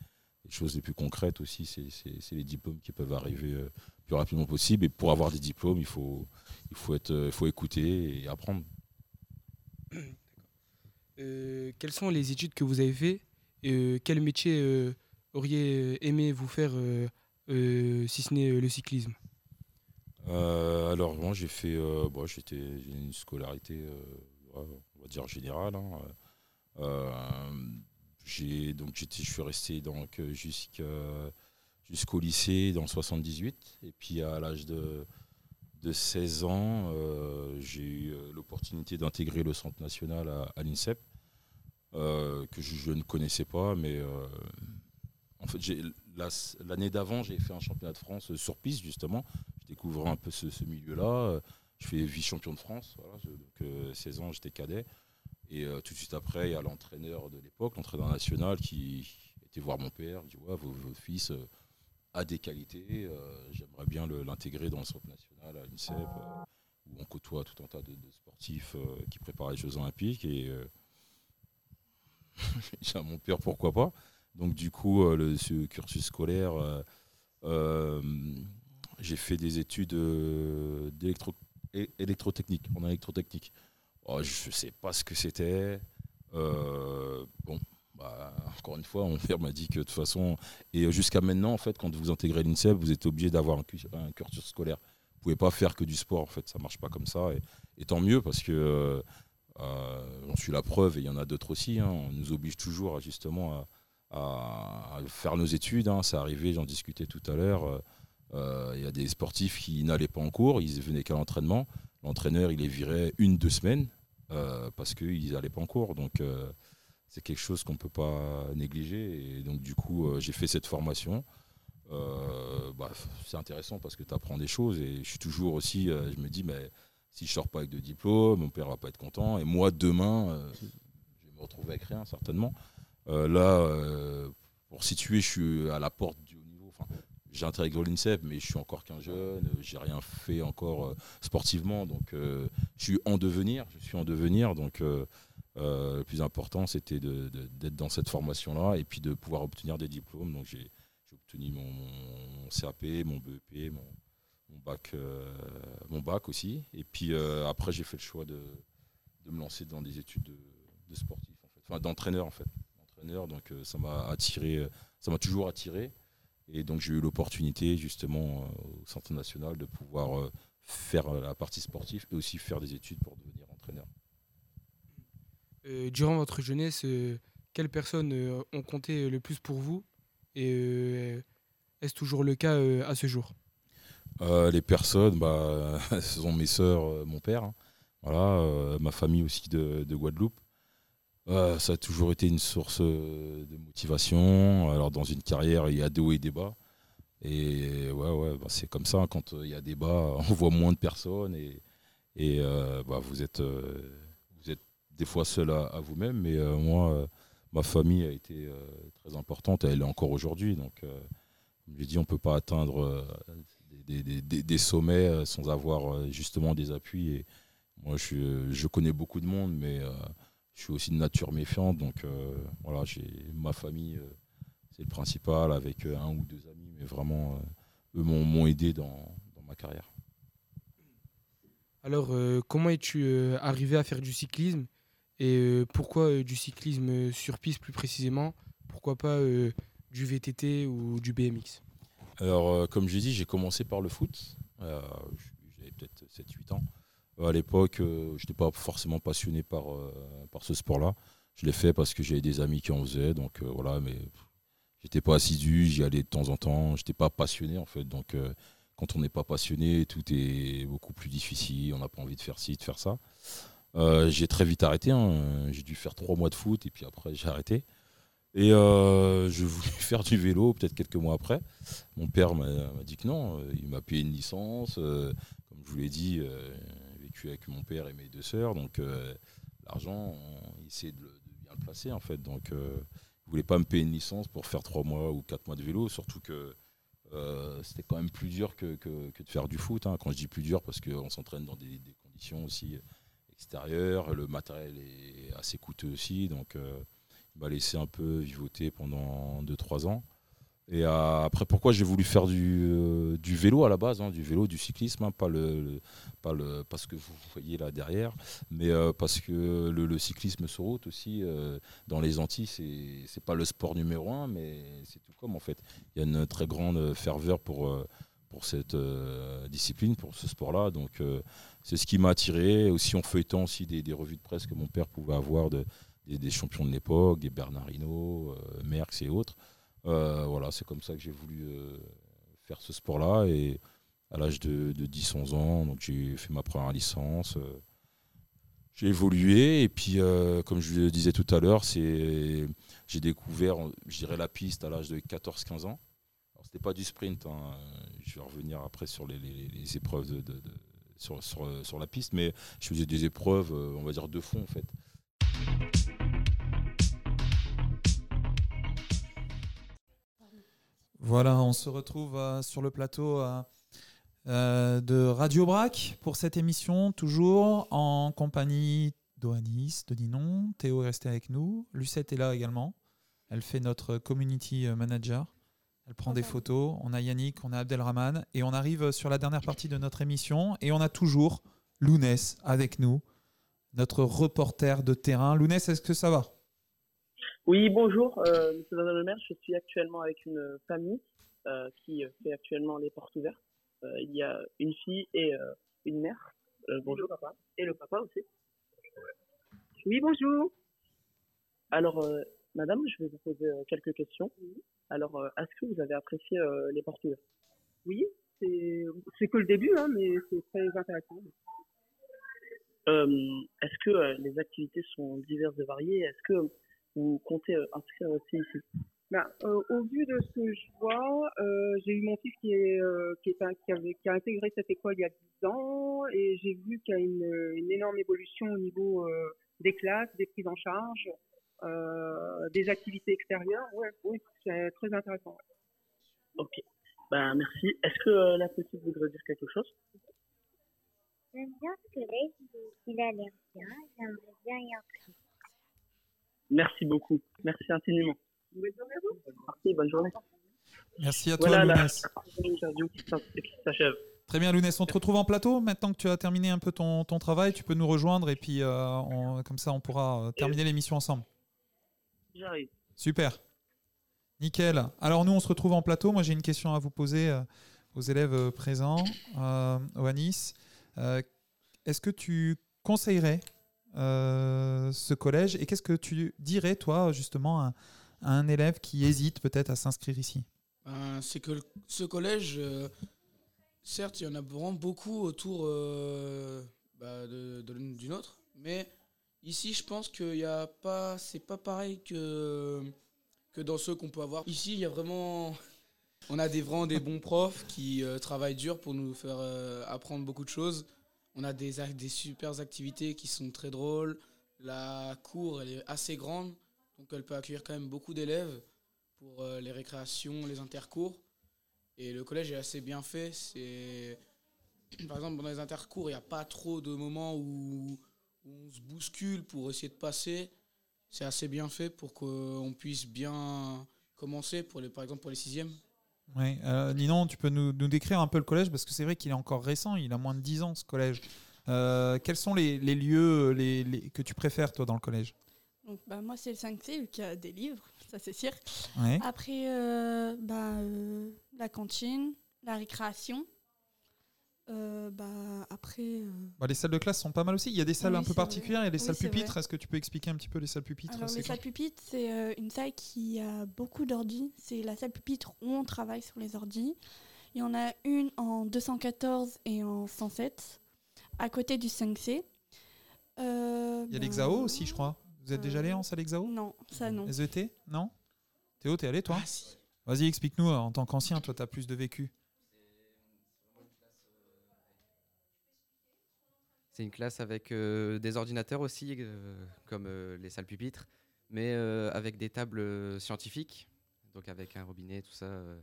les choses les plus concrètes aussi, c'est- les diplômes qui peuvent arriver euh, le plus rapidement possible. Et pour avoir des diplômes, il faut, il faut, être, euh, il faut écouter et apprendre. Euh, quelles sont les études que vous avez fait et euh, quel métier euh, auriez aimé vous faire euh, euh, si ce n'est euh, le cyclisme? Euh, alors moi j'ai fait euh, bon, j'étais j'ai une scolarité euh, on va dire générale hein. Euh, j'ai donc j'étais je suis resté donc jusqu'au lycée dans le 78 et puis à l'âge de de 16 ans euh, j'ai eu euh, l'opportunité d'intégrer le centre national à, l'INSEP que je, ne connaissais pas mais en fait, j'ai- la- l'année d'avant, j'ai fait un championnat de France sur piste, justement. Je découvre un peu ce milieu-là. Euh, Je fais vice-champion de France. Voilà. Donc, euh, 16 ans, j'étais cadet. Et euh, tout de suite après, il y a l'entraîneur de l'époque, l'entraîneur national, qui était voir mon père. Dit ouais, vo- votre fils euh, a des qualités. euh, J'aimerais bien l'intégrer dans le centre national à l'UNICEF, euh, où on côtoie tout un tas de, sportifs euh, qui préparent les Jeux Olympiques. Et euh, j'ai mon père, pourquoi pas donc du coup, euh, le, ce cursus scolaire, euh, euh, j'ai fait des études euh, d'électro- électrotechnique, en électrotechnique. Oh, je ne sais pas ce que c'était. Euh, bon, bah, encore une fois, mon père m'a dit que de toute façon, et jusqu'à maintenant, en fait, quand vous intégrez l'INSEP, vous êtes obligé d'avoir un, un cursus scolaire. Vous pouvez pas faire que du sport, en fait, ça marche pas comme ça. Et, tant mieux parce que euh, euh, j'en suis la preuve et il y en a d'autres aussi. hein. on nous oblige toujours justement à, faire nos études. hein. C'est arrivé, j'en discutais tout à l'heure. euh, euh, Il y a des sportifs qui n'allaient pas en cours, ils venaient qu'à l'entraînement. L'entraîneur, il les virait une, deux semaines euh, parce qu'ils n'allaient pas en cours. Donc, euh, c'est quelque chose qu'on ne peut pas négliger. Et donc, du coup, euh, j'ai fait cette formation. Euh, bah, c'est intéressant parce que tu apprends des choses. Et je suis toujours aussi, euh, je me dis, mais si je sors pas avec de diplôme, mon père va pas être content. Et moi, demain, euh, je vais me retrouver avec rien, certainement. Euh, là, euh, pour situer, je suis à la porte du haut niveau. J'intègre l'INSEP, mais je suis encore qu'un jeune. euh, J'ai rien fait encore euh, sportivement, donc euh, je suis en devenir. Je suis en devenir, donc le plus important, c'était d'être dans cette formation-là et puis de pouvoir obtenir des diplômes. Donc j'ai j'ai obtenu mon, CAP, mon BEP, mon, mon bac, mon bac aussi. Et puis après, j'ai fait le choix de, de me lancer dans des études de, sportif, enfin d'entraîneur en fait. D'entraîneur, donc ça m'a attiré, ça m'a toujours attiré. Et donc j'ai eu l'opportunité justement euh, au Centre national de pouvoir euh, faire euh, la partie sportive et aussi faire des études pour devenir entraîneur. Euh, Durant votre jeunesse, euh, quelles personnes euh, ont compté le plus pour vous Et est-ce toujours le cas à ce jour? Les personnes, bah, ce sont mes sœurs, mon père, hein. voilà, ma famille aussi de, de Guadeloupe. Euh, ça a toujours été une source euh, de motivation. Alors dans une carrière, il y a des hauts et des bas. Et ouais, ouais, bah, c'est comme ça. Quand il y a débat, on voit moins de personnes et, euh, bah, vous, êtes, euh, vous êtes des fois seul à, vous-même. Mais euh, moi, euh, ma famille a été euh, très importante. Elle est encore aujourd'hui. Donc, euh, comme j'ai dit, on ne peut pas atteindre euh, des, des- des- des sommets euh, sans avoir euh, justement des appuis. Et moi, je, je connais beaucoup de monde, mais euh, je suis aussi de nature méfiante. Donc, euh, voilà, j'ai ma famille. euh, c'est le principal avec euh, un ou deux amis, mais vraiment, eux m'ont aidé dans, dans ma carrière. Alors, euh, comment es-tu euh, arrivé à faire du cyclisme et euh, pourquoi du cyclisme sur piste plus précisément? Pourquoi pas du VTT ou du BMX Alors, comme j'ai dit, j'ai commencé par le foot. J'avais peut-être 7-8 ans. Euh, à l'époque, euh, je n'étais pas forcément passionné par, euh, par ce sport-là. Je l'ai fait parce que j'avais des amis qui en faisaient. Donc euh, voilà, mais j'étais pas assidu, j'y allais de temps en temps. Je n'étais pas passionné en fait. Donc quand on n'est pas passionné, tout est beaucoup plus difficile. On n'a pas envie de faire ci, de faire ça. J'ai très vite arrêté. hein. J'ai dû faire trois mois de foot et puis après j'ai arrêté. Et je voulais faire du vélo peut-être quelques mois après. Mon père m'a dit que non. Il m'a payé une licence. Comme je vous l'ai dit, avec mon père et mes deux sœurs. Donc euh, l'argent, on essayait de, bien le placer en fait. Donc euh, il voulait pas me payer une licence pour faire trois mois ou quatre mois de vélo. Surtout que euh, c'était quand même plus dur que, que- de faire du foot. hein. Quand je dis plus dur, parce qu'on s'entraîne dans des, conditions aussi extérieures. Le matériel est assez coûteux aussi. Donc euh, il m'a laissé un peu vivoter pendant 2-3 ans. Et euh, après, pourquoi j'ai voulu faire du, euh, vélo à la base, hein, du vélo, du cyclisme, hein, pas, le, pas le, pas ce que vous voyez là derrière, mais euh, parce que le, cyclisme sur route aussi, dans les Antilles, c'est c'est pas le sport numéro un, mais c'est tout comme en fait. Il y a une très grande ferveur pour, pour cette discipline, pour ce sport-là. Donc c'est ce qui m'a attiré. Aussi en feuilletant aussi des, des revues de presse que mon père pouvait avoir de, des, des champions de l'époque, des Bernardino, Merckx et autres. Euh, voilà, c'est comme ça que j'ai voulu euh, faire ce sport-là. Et à l'âge de, de 10-11 ans, j'ai fait ma première licence. euh, j'ai évolué et puis, comme je le disais tout à l'heure, j'ai découvert, la piste à l'âge de 14-15 ans. Alors, c'était pas du sprint. hein, Je vais revenir après sur les, épreuves sur, la piste, mais je faisais des épreuves, on va dire, de fond en fait. Voilà, on se retrouve euh, sur le plateau euh, euh, de Radio Brac pour cette émission, toujours en compagnie d'Oanis, de Ninon. Théo est resté avec nous. Lucette est là également. Elle fait notre community manager. Elle prend des photos. On a Yannick, on a Abdelrahman. Et on arrive sur la dernière partie de notre émission. Et on a toujours Lounès avec nous, notre reporter de terrain. Lounès, est-ce que ça va? Oui, bonjour, euh, Monsieur le maire. Je suis actuellement avec une famille euh, qui fait actuellement les portes ouvertes. Euh, il y a une fille et euh, une mère. Euh, bonjour papa. Et le papa aussi. Oui, bonjour. Alors, euh, madame, je vais vous poser euh, quelques questions. Alors, euh, est-ce que vous avez apprécié euh, les portes ouvertes? Oui, c'est que le début, hein, mais c'est très intéressant. Euh, Est-ce que euh, les activités sont diverses et variées? Est-ce que vous comptez euh, inscrire aussi ici Ben, euh, au vu de ce que je vois, euh, j'ai eu mon fils qui, est, euh, qui, est un- qui, avait, qui a intégré cette école il y a 10 ans et j'ai vu qu'il y a une, une énorme évolution au niveau euh, des classes, des prises en charge, euh, des activités extérieures. Ouais, oui, c'est très intéressant. ouais. Ok. Ben, merci. Est-ce que euh, la petite voudrait dire quelque chose? J'aime bien ce il- il a l'air bien, j'aimerais bien y entrer. Merci beaucoup. Merci infiniment. Merci, bonne journée. Merci à toi, Voilà Lounès. la. Très bien, Lounès. On te retrouve en plateau. Maintenant que tu as terminé un peu ton, ton travail, tu peux nous rejoindre et puis euh, on- comme ça, on pourra euh, terminer l'émission ensemble. J'arrive. Super. Nickel. Alors nous, on se retrouve en plateau. Moi, j'ai une question à vous poser euh, aux élèves présents. Euh, Oanis, est-ce que tu conseillerais ce collège et qu'est-ce que tu dirais, toi, justement, à, un élève qui hésite peut-être à s'inscrire ici? Ben, c'est que ce collège, euh, certes, il y en a vraiment beaucoup autour euh, bah, de, de- mais ici, je pense qu'il y a pas, c'est pas pareil que que dans ceux qu'on peut avoir. Ici, il y a vraiment, On a des, vraiment des bons profs qui euh, travaillent dur pour nous faire euh, apprendre beaucoup de choses. On a des, des super activités qui sont très drôles. La cour, elle est assez grande, donc elle peut accueillir quand même beaucoup d'élèves pour euh, les récréations, les intercours. Et le collège est assez bien fait. Par exemple dans les intercours, il n'y a pas trop de moments où, on se bouscule pour essayer de passer. C'est assez bien fait pour qu'on puisse bien commencer par exemple pour les sixièmes. Ouais, euh, Ninon, tu peux nous, nous décrire un peu le collège parce que c'est vrai qu'il est encore récent, il a moins de 10 ans ce collège. Euh, quels sont les, les lieux les, les- que tu préfères toi dans le collège? Donc, bah, moi, c'est le 5C, vu qu'il y a des livres, ça c'est sûr. Ouais. Après, euh, bah, euh, la cantine, la récréation. Euh, bah, après, euh, Bah, Les salles de classe sont pas mal aussi. Il y a des salles Oui, un peu particulières, il y a des Oui, salles pupitres. Est-ce que tu peux expliquer un petit peu les salles pupitres alors les salles pupitres, c'est euh, une salle qui a beaucoup d'ordi. C'est la salle pupitre où on travaille sur les ordis. Il y en a une en 214 et en 107, à côté du 5C. Euh, Il y a ben, l'Exao aussi, je crois. Vous êtes déjà allé en salle Exao Non, ça non. SVT Non Théo, t'es allé toi Ah, Vas-y, explique-nous, en tant qu'ancien, toi, t'as plus de vécu. C'est une classe avec euh, des ordinateurs aussi, euh, comme euh, les salles pupitres, mais euh, avec des tables scientifiques, donc avec un robinet, tout ça, euh,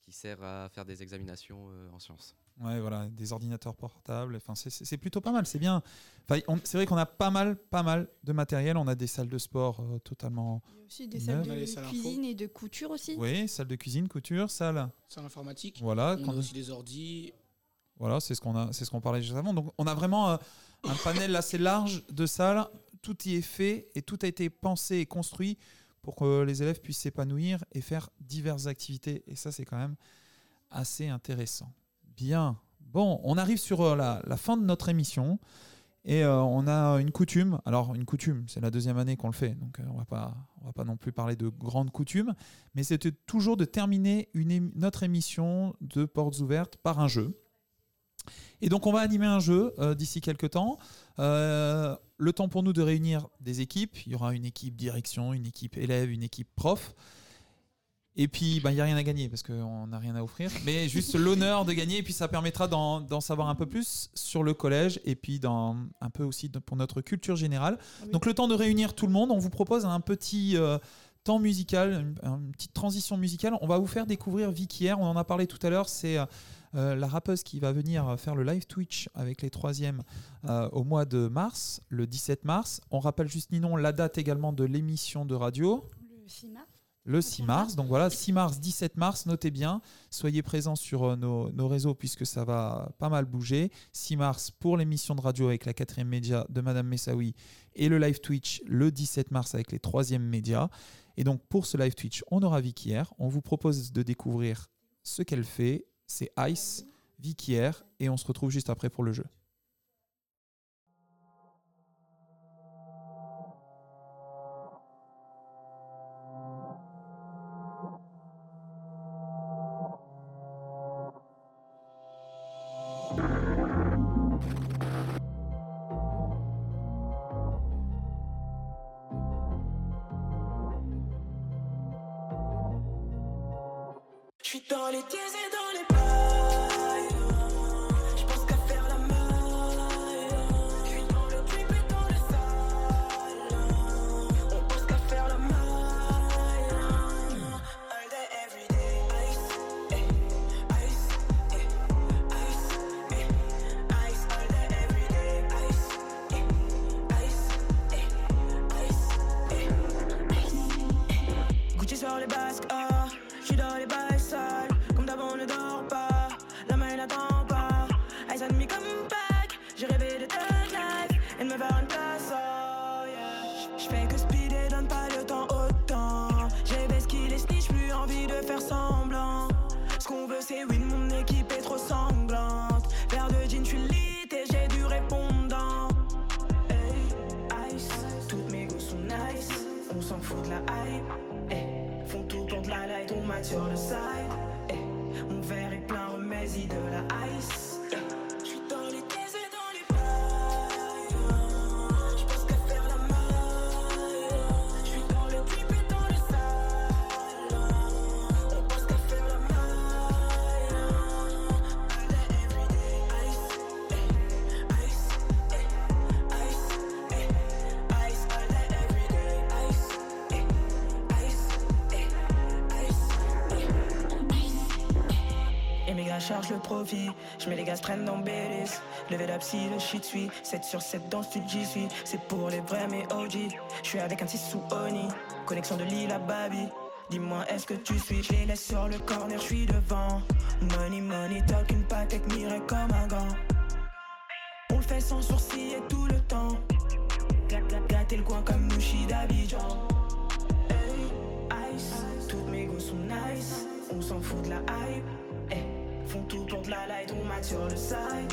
qui sert à faire des examinations euh, en sciences. Ouais, voilà, des ordinateurs portables. Enfin, c'est- plutôt pas mal, c'est bien. Enfin, c'est vrai qu'on a pas mal, pas mal de matériel. On a des salles de sport euh, totalement. Il y a aussi des salles de info. cuisine et de couture aussi. Oui, salle de cuisine, couture, salle. Salle informatique. Voilà, On a aussi des ordis. Voilà, c'est ce qu'on a, c'est ce qu'on parlait juste avant. Donc, on a vraiment euh, un panel assez large de salles. Tout y est fait et tout a été pensé et construit pour que les élèves puissent s'épanouir et faire diverses activités. Et ça, c'est quand même assez intéressant. Bien. Bon, on arrive sur euh, la, fin de notre émission et euh, on a une coutume. Alors, une coutume, c'est la deuxième année qu'on le fait, donc on va pas, on va pas non plus parler de grandes coutumes, mais c'était toujours de terminer notre émission de portes ouvertes par un jeu. Et donc on va animer un jeu euh, d'ici quelques temps. Euh, le temps pour nous de réunir des équipes. Il y aura une équipe direction, une équipe élève, une équipe prof. Et puis, bah, il n'y a rien à gagner parce qu'on n'a rien à offrir. Mais juste l'honneur de gagner. Et puis, ça permettra d'en savoir un peu plus sur le collège et puis dans, un peu aussi de- pour notre culture générale. Donc, le temps de réunir tout le monde, on vous propose un petit euh, temps musical, une, une petite transition musicale. On va vous faire découvrir Vicky. On en a parlé tout à l'heure. C'est. euh, la rappeuse qui va venir faire le live Twitch avec les troisièmes euh, au mois de mars, le 17 mars. On rappelle juste Ninon la date également de l'émission de radio. Le 6 mars. Le 6 mars, donc voilà, 6 mars, 17 mars, notez bien, soyez présents sur euh, nos, nos réseaux puisque ça va pas mal bouger. 6 mars pour l'émission de radio avec la quatrième média de Madame Messaoui et le live Twitch le 17 mars avec les troisièmes médias. Et donc pour ce live Twitch, on aura Vicky R. On vous propose de découvrir ce qu'elle fait, c'est Ice, Vicky R, et on se retrouve juste après pour le jeu. Profit. Je mets les gaz prennent dans Bélis. Level up si le shit suit. 7 sur 7 dans le sud, j'y suis. C'est pour les vrais, mais OG. Je suis avec un 6 sous Oni. Connexion de Lille à Babi. Dis-moi, est-ce que tu suis? Je les laisse sur le corner, je suis devant. Money, money, talk, une patek mirée comme un gant. On le fait sans sourciller tout le temps. Gâ- gâ- Gâter le coin comme Mouchi d'Abidjan. Hey, ice, toutes mes go sont nice. On s'en fout de la hype. Font tout pour de la light, on mate sur le side.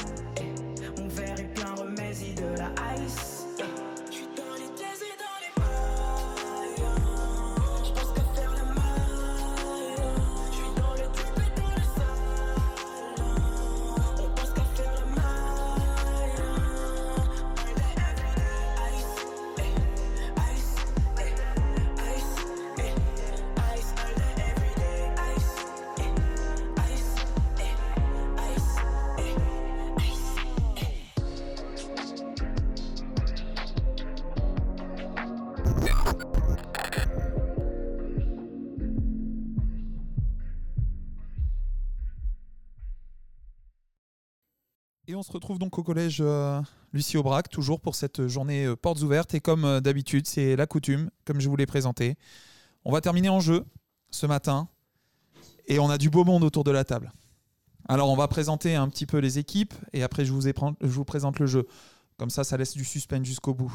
Mon verre est plein, remets-y de la ice. On se retrouve donc au collège euh, Lucie Aubrac, toujours pour cette journée euh, portes ouvertes. Et comme euh, d'habitude, c'est la coutume, comme je vous l'ai présenté. On va terminer en jeu ce matin. Et on a du beau monde autour de la table. Alors, on va présenter un petit peu les équipes. Et après, je vous, je présente le jeu. Comme ça, ça laisse du suspense jusqu'au bout.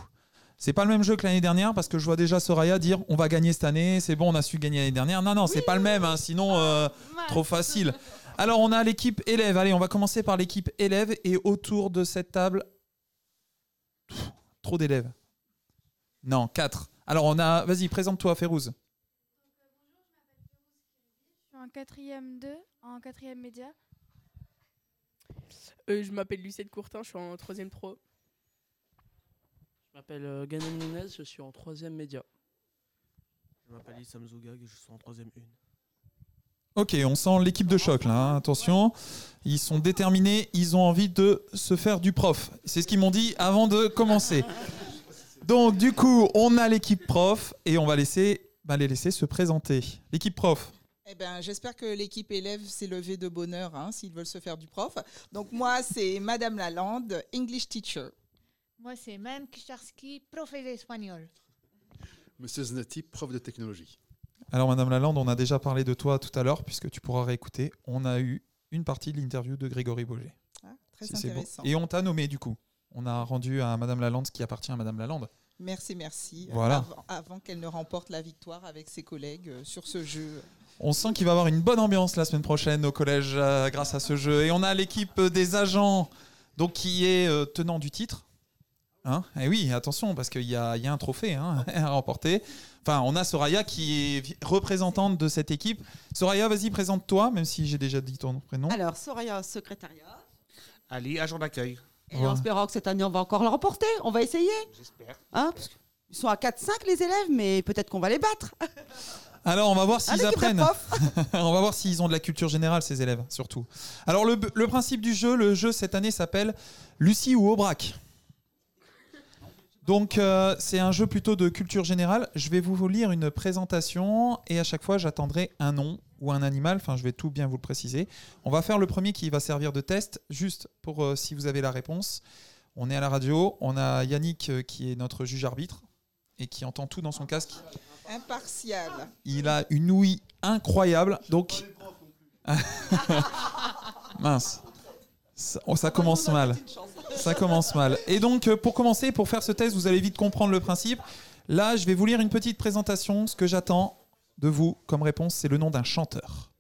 C'est pas le même jeu que l'année dernière parce que je vois déjà Soraya dire on va gagner cette année, c'est bon, on a su gagner l'année dernière. Non, non, c'est pas le même, hein, sinon euh, trop facile. Alors on a l'équipe élève. Allez, on va commencer par l'équipe élève et autour de cette table, Pff, trop d'élèves. Non, quatre. Alors on a, vas-y, présente-toi, Férouz. Je suis en quatrième 2, en quatrième média. Euh, je m'appelle Lucette Courtin, je suis en troisième pro. Je m'appelle euh, Ganem Nunez, je suis en troisième média. Je m'appelle Issam Zougag et je suis en troisième une. Ok, on sent l'équipe de choc là. hein, Attention, ils sont déterminés, ils ont envie de se faire du prof. C'est ce qu'ils m'ont dit avant de commencer. Donc du coup, on a l'équipe prof et on va laisser, bah, les laisser se présenter. L'équipe prof. Eh ben, j'espère que l'équipe élève s'est levée de bonheur hein, s'ils veulent se faire du prof. Donc moi, c'est Madame Lalande, English teacher. Moi, c'est Mme Kisharski, prof d'espagnol. Monsieur Znati, prof de technologie. Alors Madame Lalande, on a déjà parlé de toi tout à l'heure puisque tu pourras réécouter. On a eu une partie de l'interview de Grégory Boger. Ah, très Si c'est bon. intéressant. Et on t'a nommé du coup. On a rendu à Madame Lalande ce qui appartient à Madame Lalande. Merci, merci. Voilà. Avant, avant qu'elle ne remporte la victoire avec ses collègues euh, sur ce jeu. On sent qu'il va y avoir une bonne ambiance la semaine prochaine au collège euh, grâce à ce jeu. Et on a l'équipe des agents donc, qui est euh, tenant du titre. Hein et oui, attention, parce qu'il y a, il y a un trophée hein, à remporter. Enfin, on a Soraya qui est représentante de cette équipe. Soraya, vas-y, présente-toi, même si j'ai déjà dit ton prénom. Alors, Soraya, secrétariat. Ali, agent d'accueil. Et Voilà. en espérant que cette année, on va encore le remporter. On va essayer. J'espère. Hein, parce qu'ils sont à 4-5 les élèves, mais peut-être qu'on va les battre. Alors, on va voir s'ils apprennent. on va voir s'ils ont de la culture générale, ces élèves, surtout. Alors, le, le principe du jeu, le jeu cette année s'appelle Lucie ou Aubrac. Donc, euh, c'est un jeu plutôt de culture générale. Je vais vous lire une présentation et à chaque fois, j'attendrai un nom ou un animal. Enfin, je vais tout bien vous le préciser. On va faire le premier qui va servir de test, juste pour euh, si vous avez la réponse. On est à la radio. On a Yannick euh, qui est notre juge arbitre et qui entend tout dans son casque. Impartial. Il a une ouïe incroyable. Donc. Mince. Ça, oh, ça commence mal. Ça commence mal. Et donc, euh, pour commencer, pour faire ce test, vous allez vite comprendre le principe. Là, je vais vous lire une petite présentation. Ce que j'attends de vous comme réponse, c'est le nom d'un chanteur.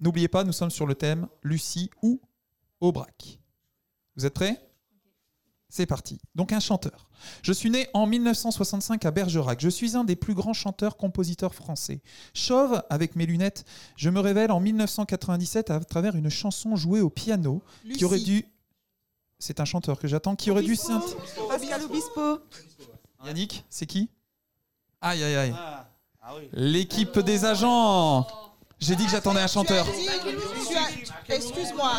N'oubliez pas, nous sommes sur le thème Lucie ou Aubrac. Vous êtes prêts? C'est parti. Donc un chanteur. Je suis né en 1965 à Bergerac. Je suis un des plus grands chanteurs-compositeurs français. Chauve, avec mes lunettes, je me révèle en 1997 à travers une chanson jouée au piano qui aurait Lucie. dû... C'est un chanteur que j'attends qui aurait dû... synt- Pascal Obispo. Yannick, c'est qui? Aïe, aïe, aïe. L'équipe des agents. J'ai dit que j'attendais un chanteur. Tu as Excuse-moi.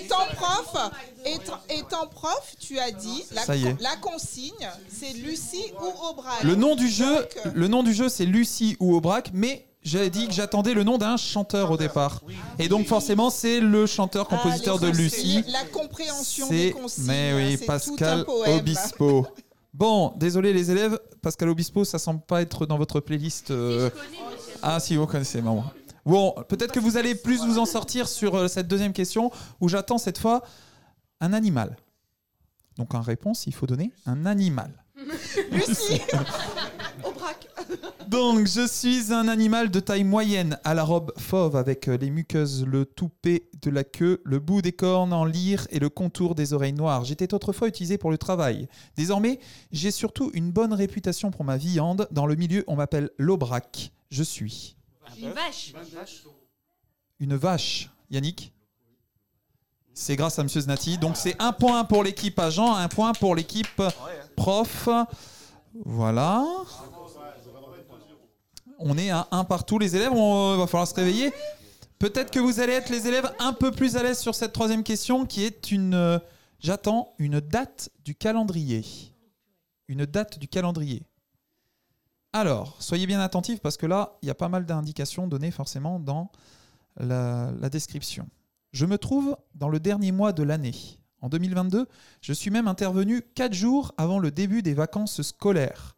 Étant prof, étant, étant prof, tu as dit la, Ça y est. la consigne, c'est Lucie ou Aubrac. Le nom du jeu, Donc, euh, le nom du jeu, c'est Lucie ou Aubrac, mais J'avais dit que j'attendais le nom d'un chanteur au départ. Et donc forcément, c'est le chanteur-compositeur Ah, de Lucie. La compréhension des C'est, consignes. mais oui, c'est Pascal tout un poème. Obispo. Bon, désolé les élèves, Pascal Obispo, ça semble pas être dans votre playlist. euh, Ah si, vous connaissez, maman. Bon, peut-être que vous allez plus vous en sortir sur euh, cette deuxième question où j'attends cette fois un animal. Donc en réponse, il faut donner un animal. Lucie Aubrac. Donc, je suis un animal de taille moyenne, à la robe fauve, avec euh, les muqueuses, le toupet de la queue, le bout des cornes en lyre et le contour des oreilles noires. J'étais autrefois utilisé pour le travail. Désormais, j'ai surtout une bonne réputation pour ma viande. Dans le milieu, on m'appelle l'aubrac. Je suis Une vache. une vache. Yannick C'est grâce à Monsieur Znati. Donc, c'est un point pour l'équipe agent, un point pour l'équipe prof. Voilà. On est à un partout. Les élèves, on va falloir se réveiller. Peut-être que vous allez être les élèves un peu plus à l'aise sur cette troisième question qui est une. euh, J'attends une date du calendrier. Une date du calendrier. Alors, soyez bien attentifs parce que là, il y a pas mal d'indications données forcément dans la, la description. Je me trouve dans le dernier mois de l'année. En 2022, je suis même intervenu 4 jours avant le début des vacances scolaires.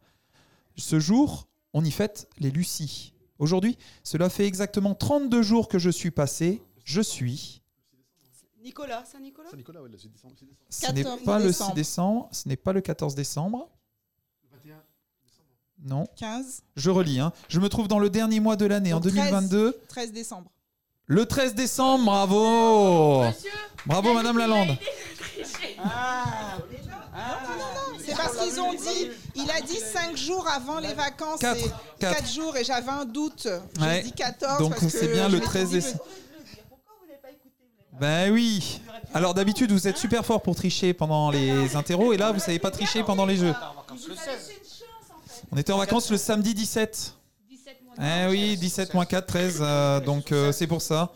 Ce jour, on y fête les Lucies. Aujourd'hui, cela fait exactement 32 jours que je suis passé. Je suis. Nicolas, Saint-Nicolas Saint-Nicolas, ouais, le 6 décembre. Ce n'est pas le 6 décembre, ce n'est pas le 14 décembre. Non. 15. Je relis. hein. Je me trouve dans le dernier mois de l'année, en Donc, 13 2022. 13 décembre. Le 13 décembre, bravo Bravo Madame Lalande. Ah. C'est parce qu'ils ont dit, il a dit 5 jours avant les vacances. Quatre. et Quatre. 4 jours et j'avais un doute. J'ai Ouais. dit 14. Donc parce c'est que bien je le m'étais 13 dit, décembre. Ben oui. Alors d'habitude vous êtes super fort pour tricher pendant les interros et là vous savez pas tricher pendant les jeux. On était en vacances le samedi 17. Eh oui, 17 moins 4, 13. euh, donc euh, c'est pour ça.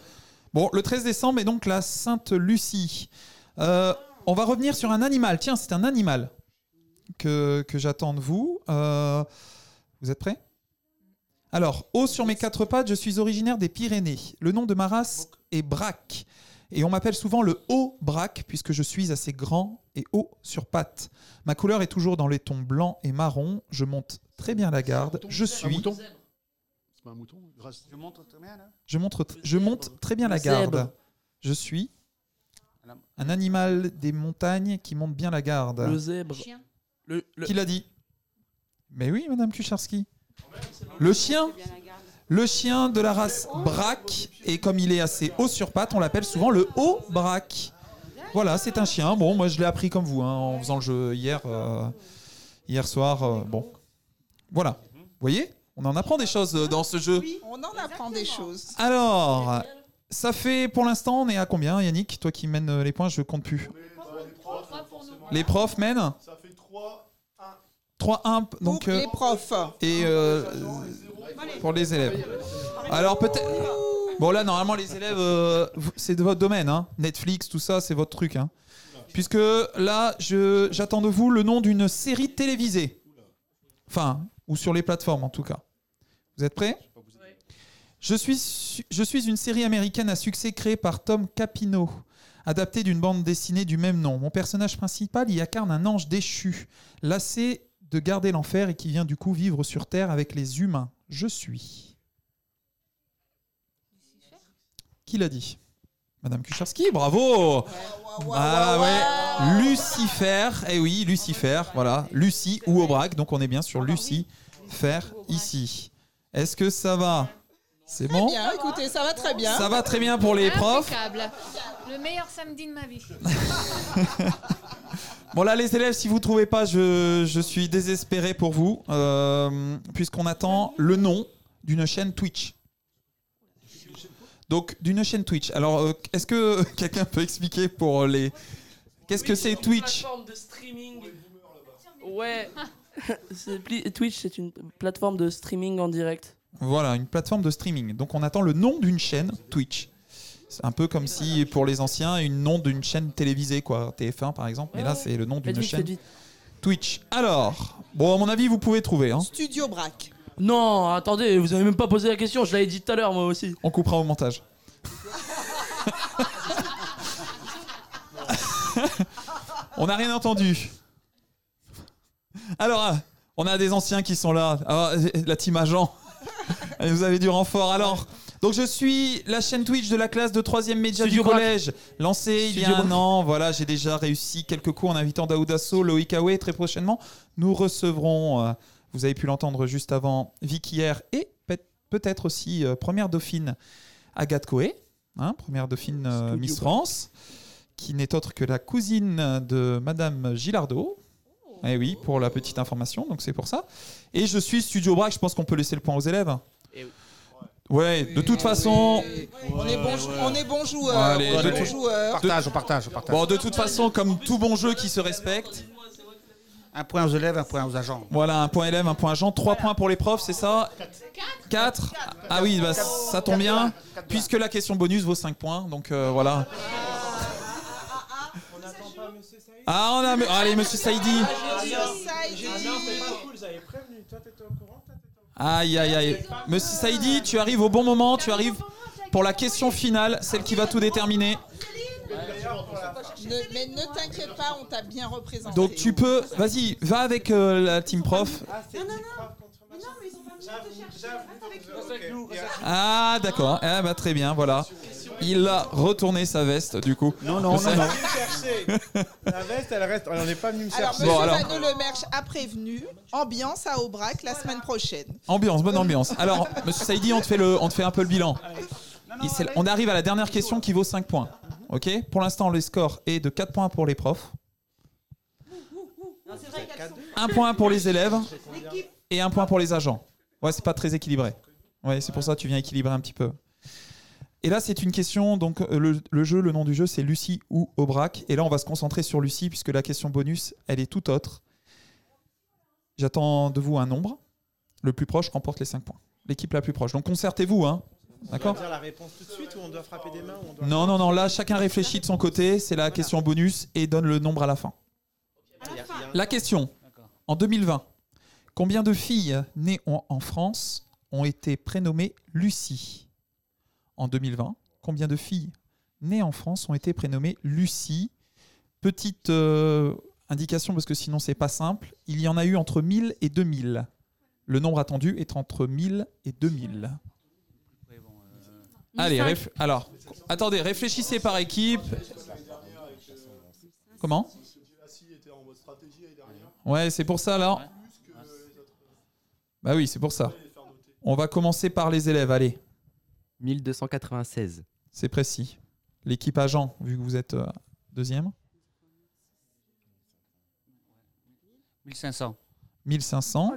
Bon, le 13 décembre est donc la Sainte Lucie. Euh, on va revenir sur un animal. Tiens, c'est un animal que, que j'attends de vous. Euh, vous êtes prêts? Alors, haut sur mes quatre pattes, je suis originaire des Pyrénées. Le nom de ma race est Braque. Et on m'appelle souvent le haut braque puisque je suis assez grand et haut sur pattes. Ma couleur est toujours dans les tons blanc et marron. Je monte très bien la garde. Je Un suis. mouton C'est pas un mouton Je montre très bien là. Je, montre, je monte très bien la garde. Je suis un animal des montagnes qui monte bien la garde. Le zèbre. Le, le- Qui l'a dit Mais oui, Madame Kucharski. Le chien Le chien de la race braque. Et comme il est assez haut sur pattes, on l'appelle souvent le haut braque. Voilà, c'est un chien. Bon, moi je l'ai appris comme vous hein, en faisant le jeu hier, euh, hier soir. euh, bon, voilà. Vous voyez On en apprend des choses euh, dans ce jeu. On en apprend des choses. Alors, ça fait pour l'instant, on est à combien, Yannick Toi qui mènes euh, les points, je compte plus. Les profs mènent Ça fait 3, 3-1. Donc, Pour les profs. Et euh, pour les élèves. Alors peut-être. Bon là, normalement, les élèves, euh, c'est de votre domaine. hein. Netflix, tout ça, c'est votre truc. hein. Puisque là, je- j'attends de vous le nom d'une série télévisée. Enfin, ou sur les plateformes en tout cas. Vous êtes prêts? Je suis, su- je suis une série américaine à succès créée par Tom Capino, adaptée d'une bande dessinée du même nom. Mon personnage principal y incarne un ange déchu, lassé de garder l'enfer et qui vient du coup vivre sur Terre avec les humains. Je suis. Qui l'a dit? Madame Kucharski, bravo Ah ouais, Lucifer, eh oui, Lucifer, voilà, Lucie ou Aubrac, donc on est bien sur Lucie, faire ici. Est-ce que ça va? C'est bon? Bien, écoutez, ça va très bien. Ça va très bien pour les profs. Impeccable. Le meilleur samedi de ma vie. Bon là les élèves, si vous trouvez pas, je, je suis désespéré pour vous, euh, puisqu'on attend le nom d'une chaîne Twitch. Donc d'une chaîne Twitch. Alors euh, est-ce que quelqu'un peut expliquer pour les... Qu'est-ce que c'est Twitch? Plateforme de streaming. Ouais. Twitch, c'est une plateforme de streaming en direct. Voilà, une plateforme de streaming. Donc on attend le nom d'une chaîne Twitch. C'est un peu comme si pour les anciens, une nom d'une chaîne télévisée, quoi, TF1 par exemple. Mais là, c'est le nom d'une chaîne. Twitch. Alors, bon, à mon avis, vous pouvez trouver. hein. Studio Brac. Non, attendez, vous avez même pas posé la question, je l'avais dit tout à l'heure moi aussi. On coupera au montage. on n'a rien entendu. Alors, on a des anciens qui sont là. Ah, la team agent. Vous avez du renfort. Alors, donc je suis la chaîne Twitch de la classe de 3 média Studio du Braque. collège, lancée il y a un Braque. an. Voilà, j'ai déjà réussi quelques coups en invitant Daoud Asso, Loïc Aoué. Très prochainement, nous recevrons, euh, vous avez pu l'entendre juste avant, Vicky hier et peut- peut-être aussi euh, première dauphine Agathe Coé, hein, première dauphine euh, Miss. France, qui n'est autre que la cousine de Madame Gilardot. Eh oui, pour la petite information, donc c'est pour ça. Et je suis Studio Braque, je pense qu'on peut laisser le point aux élèves. Eh oui. Ouais, de toute façon. On est bon, on est bon joueur. Allez, on est bon tout- joueur. Partage, on partage, on partage. Bon, de toute façon, comme tout bon jeu qui se respecte. Un point aux élèves, un point aux agents. Voilà, un point élève, un point agent, trois points pour les profs, c'est ça 4 Ah oui, bah, ça tombe bien, puisque la question bonus vaut 5 points, donc euh, voilà. Ah, on a. Allez, monsieur Saïdi. Aïe, aïe, aïe. Monsieur Saïdi, tu arrives au bon moment, tu arrives pour la question finale, celle qui va tout déterminer. Ne- mais ne t'inquiète pas, on t'a bien représenté. Donc tu peux, vas-y, va avec euh, la team prof. Ah d'accord, eh bah, très bien, voilà. Il a retourné sa veste du coup. Non, non, non, non. La veste, elle reste. On n'est pas venu me Alors, chercher. monsieur Bon, alors. Vano Lemerche a prévenu, ambiance à Aubrac la semaine prochaine. Ambiance, bonne ambiance. Alors, monsieur Saïdi, on te fait, le, on te fait un peu le bilan. C'est- on arrive à la dernière question qui vaut 5 points. Ok Pour l'instant, le score est de 4 points pour les profs, 1 point pour les élèves et 1 point pour les agents. Ouais, c'est pas très équilibré. Ouais, c'est pour ça que tu viens équilibrer un petit peu. Et là, c'est une question. Donc, euh, le, le jeu, le nom du jeu, c'est Lucie ou Aubrac. Et là, on va se concentrer sur Lucie puisque la question bonus, elle est tout autre. J'attends de vous un nombre. Le plus proche remporte les 5 points. L'équipe la plus proche. Donc, concertez-vous, hein. D'accord On doit dire la réponse tout de suite ou on doit frapper des mains ou on doit... Non, non, non. Là, chacun réfléchit de son côté. C'est la question bonus et donne le nombre à la fin. La question. En 2020, combien de filles nées en, en France ont été prénommées Lucie? En 2020, combien de filles nées en France ont été prénommées Lucie? Petite euh, indication, parce que sinon c'est pas simple. Il y en a eu entre 1000 et 2000. Le nombre attendu est entre 1000 et 2000. Allez, réf- alors, attendez, réfléchissez par équipe. Comment? Ouais, c'est pour ça là. Bah oui, c'est pour ça. On va commencer par les élèves, allez. 1296. C'est précis. L'équipe agent, vu que vous êtes euh, deuxième. 1500. 1500.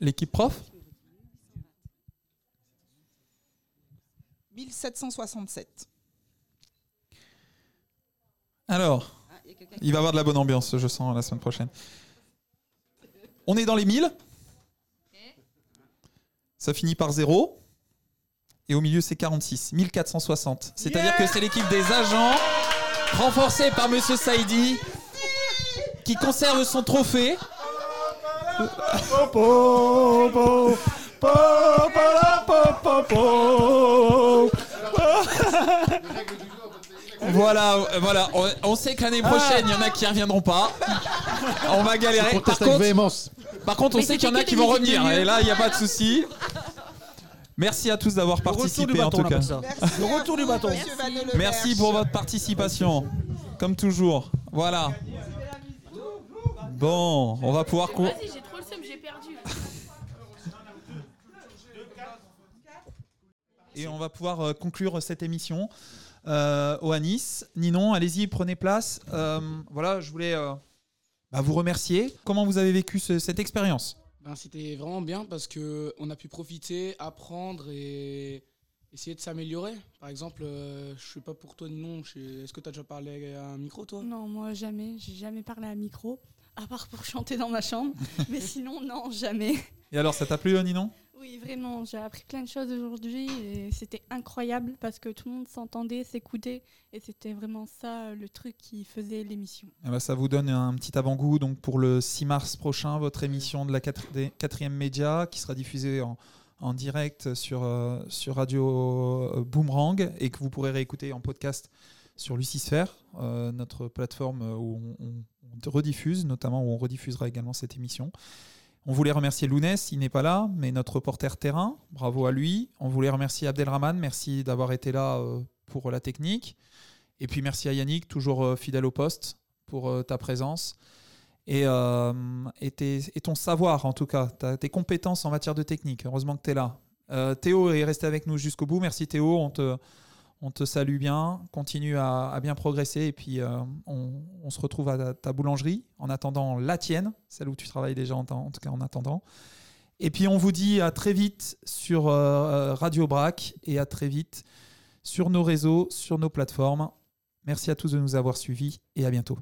L'équipe prof? 1767. Alors, il va y avoir de la bonne ambiance, je sens, la semaine prochaine. On est dans les 1000. Ça finit par 0. Et au milieu, c'est 46. 1460. C'est-à-dire que c'est l'équipe des agents, renforcée par Monsieur Saïdi, qui conserve son trophée. Voilà, voilà. On, on sait que l'année prochaine, il y en a qui reviendront pas. On va galérer. Par contre, véhémence. par contre, on Mais sait qu'il y en a qui vont revenir. Et là, il n'y a pas de souci. Merci à tous d'avoir participé en tout on cas. appelle ça. Le retour du bâton. Monsieur. Merci pour votre participation. Comme toujours. Voilà. Bon, on va pouvoir. cou- Vas-y, j'ai trop le seum, j'ai perdu. Et on va pouvoir euh, conclure cette émission. Euh, Oanis, Ninon, allez-y, prenez place. Euh, voilà, je voulais euh, bah, vous remercier. Comment vous avez vécu ce- cette expérience? Ben, C'était vraiment bien parce que on a pu profiter, apprendre et essayer de s'améliorer. Par exemple, euh, je sais pas pour toi, Ninon, est-ce que tu as déjà parlé à un micro, toi? Non, moi jamais. J'ai jamais parlé à micro, à part pour chanter dans ma chambre. Mais sinon, non, jamais. Et alors, ça t'a plu, euh, Ninon? Oui, vraiment, j'ai appris plein de choses aujourd'hui et c'était incroyable parce que tout le monde s'entendait, s'écoutait et c'était vraiment ça le truc qui faisait l'émission. Eh ben, ça vous donne un petit avant-goût donc pour le 6 mars prochain, votre émission de la 4e média qui sera diffusée en, direct sur, euh, sur Radio euh, Boomerang et que vous pourrez réécouter en podcast sur Lucisphère, euh, notre plateforme où on rediffuse, notamment où on rediffusera également cette émission. On voulait remercier Lounès, il n'est pas là, mais notre reporter terrain, bravo à lui. On voulait remercier Abdelrahman, merci d'avoir été là euh, pour la technique. Et puis merci à Yannick, toujours euh, fidèle au poste, pour euh, ta présence. Et, ton savoir, en tout cas, tes compétences en matière de technique. Heureusement que tu es là. Théo est resté avec nous jusqu'au bout. Merci Théo, on te salue bien. Continue à, bien progresser. Et puis euh, on, se retrouve à ta, boulangerie en attendant la tienne, celle où tu travailles déjà, en, tout cas en attendant. Et puis on vous dit à très vite sur euh, Radio Brac et à très vite sur nos réseaux, sur nos plateformes. Merci à tous de nous avoir suivis et à bientôt.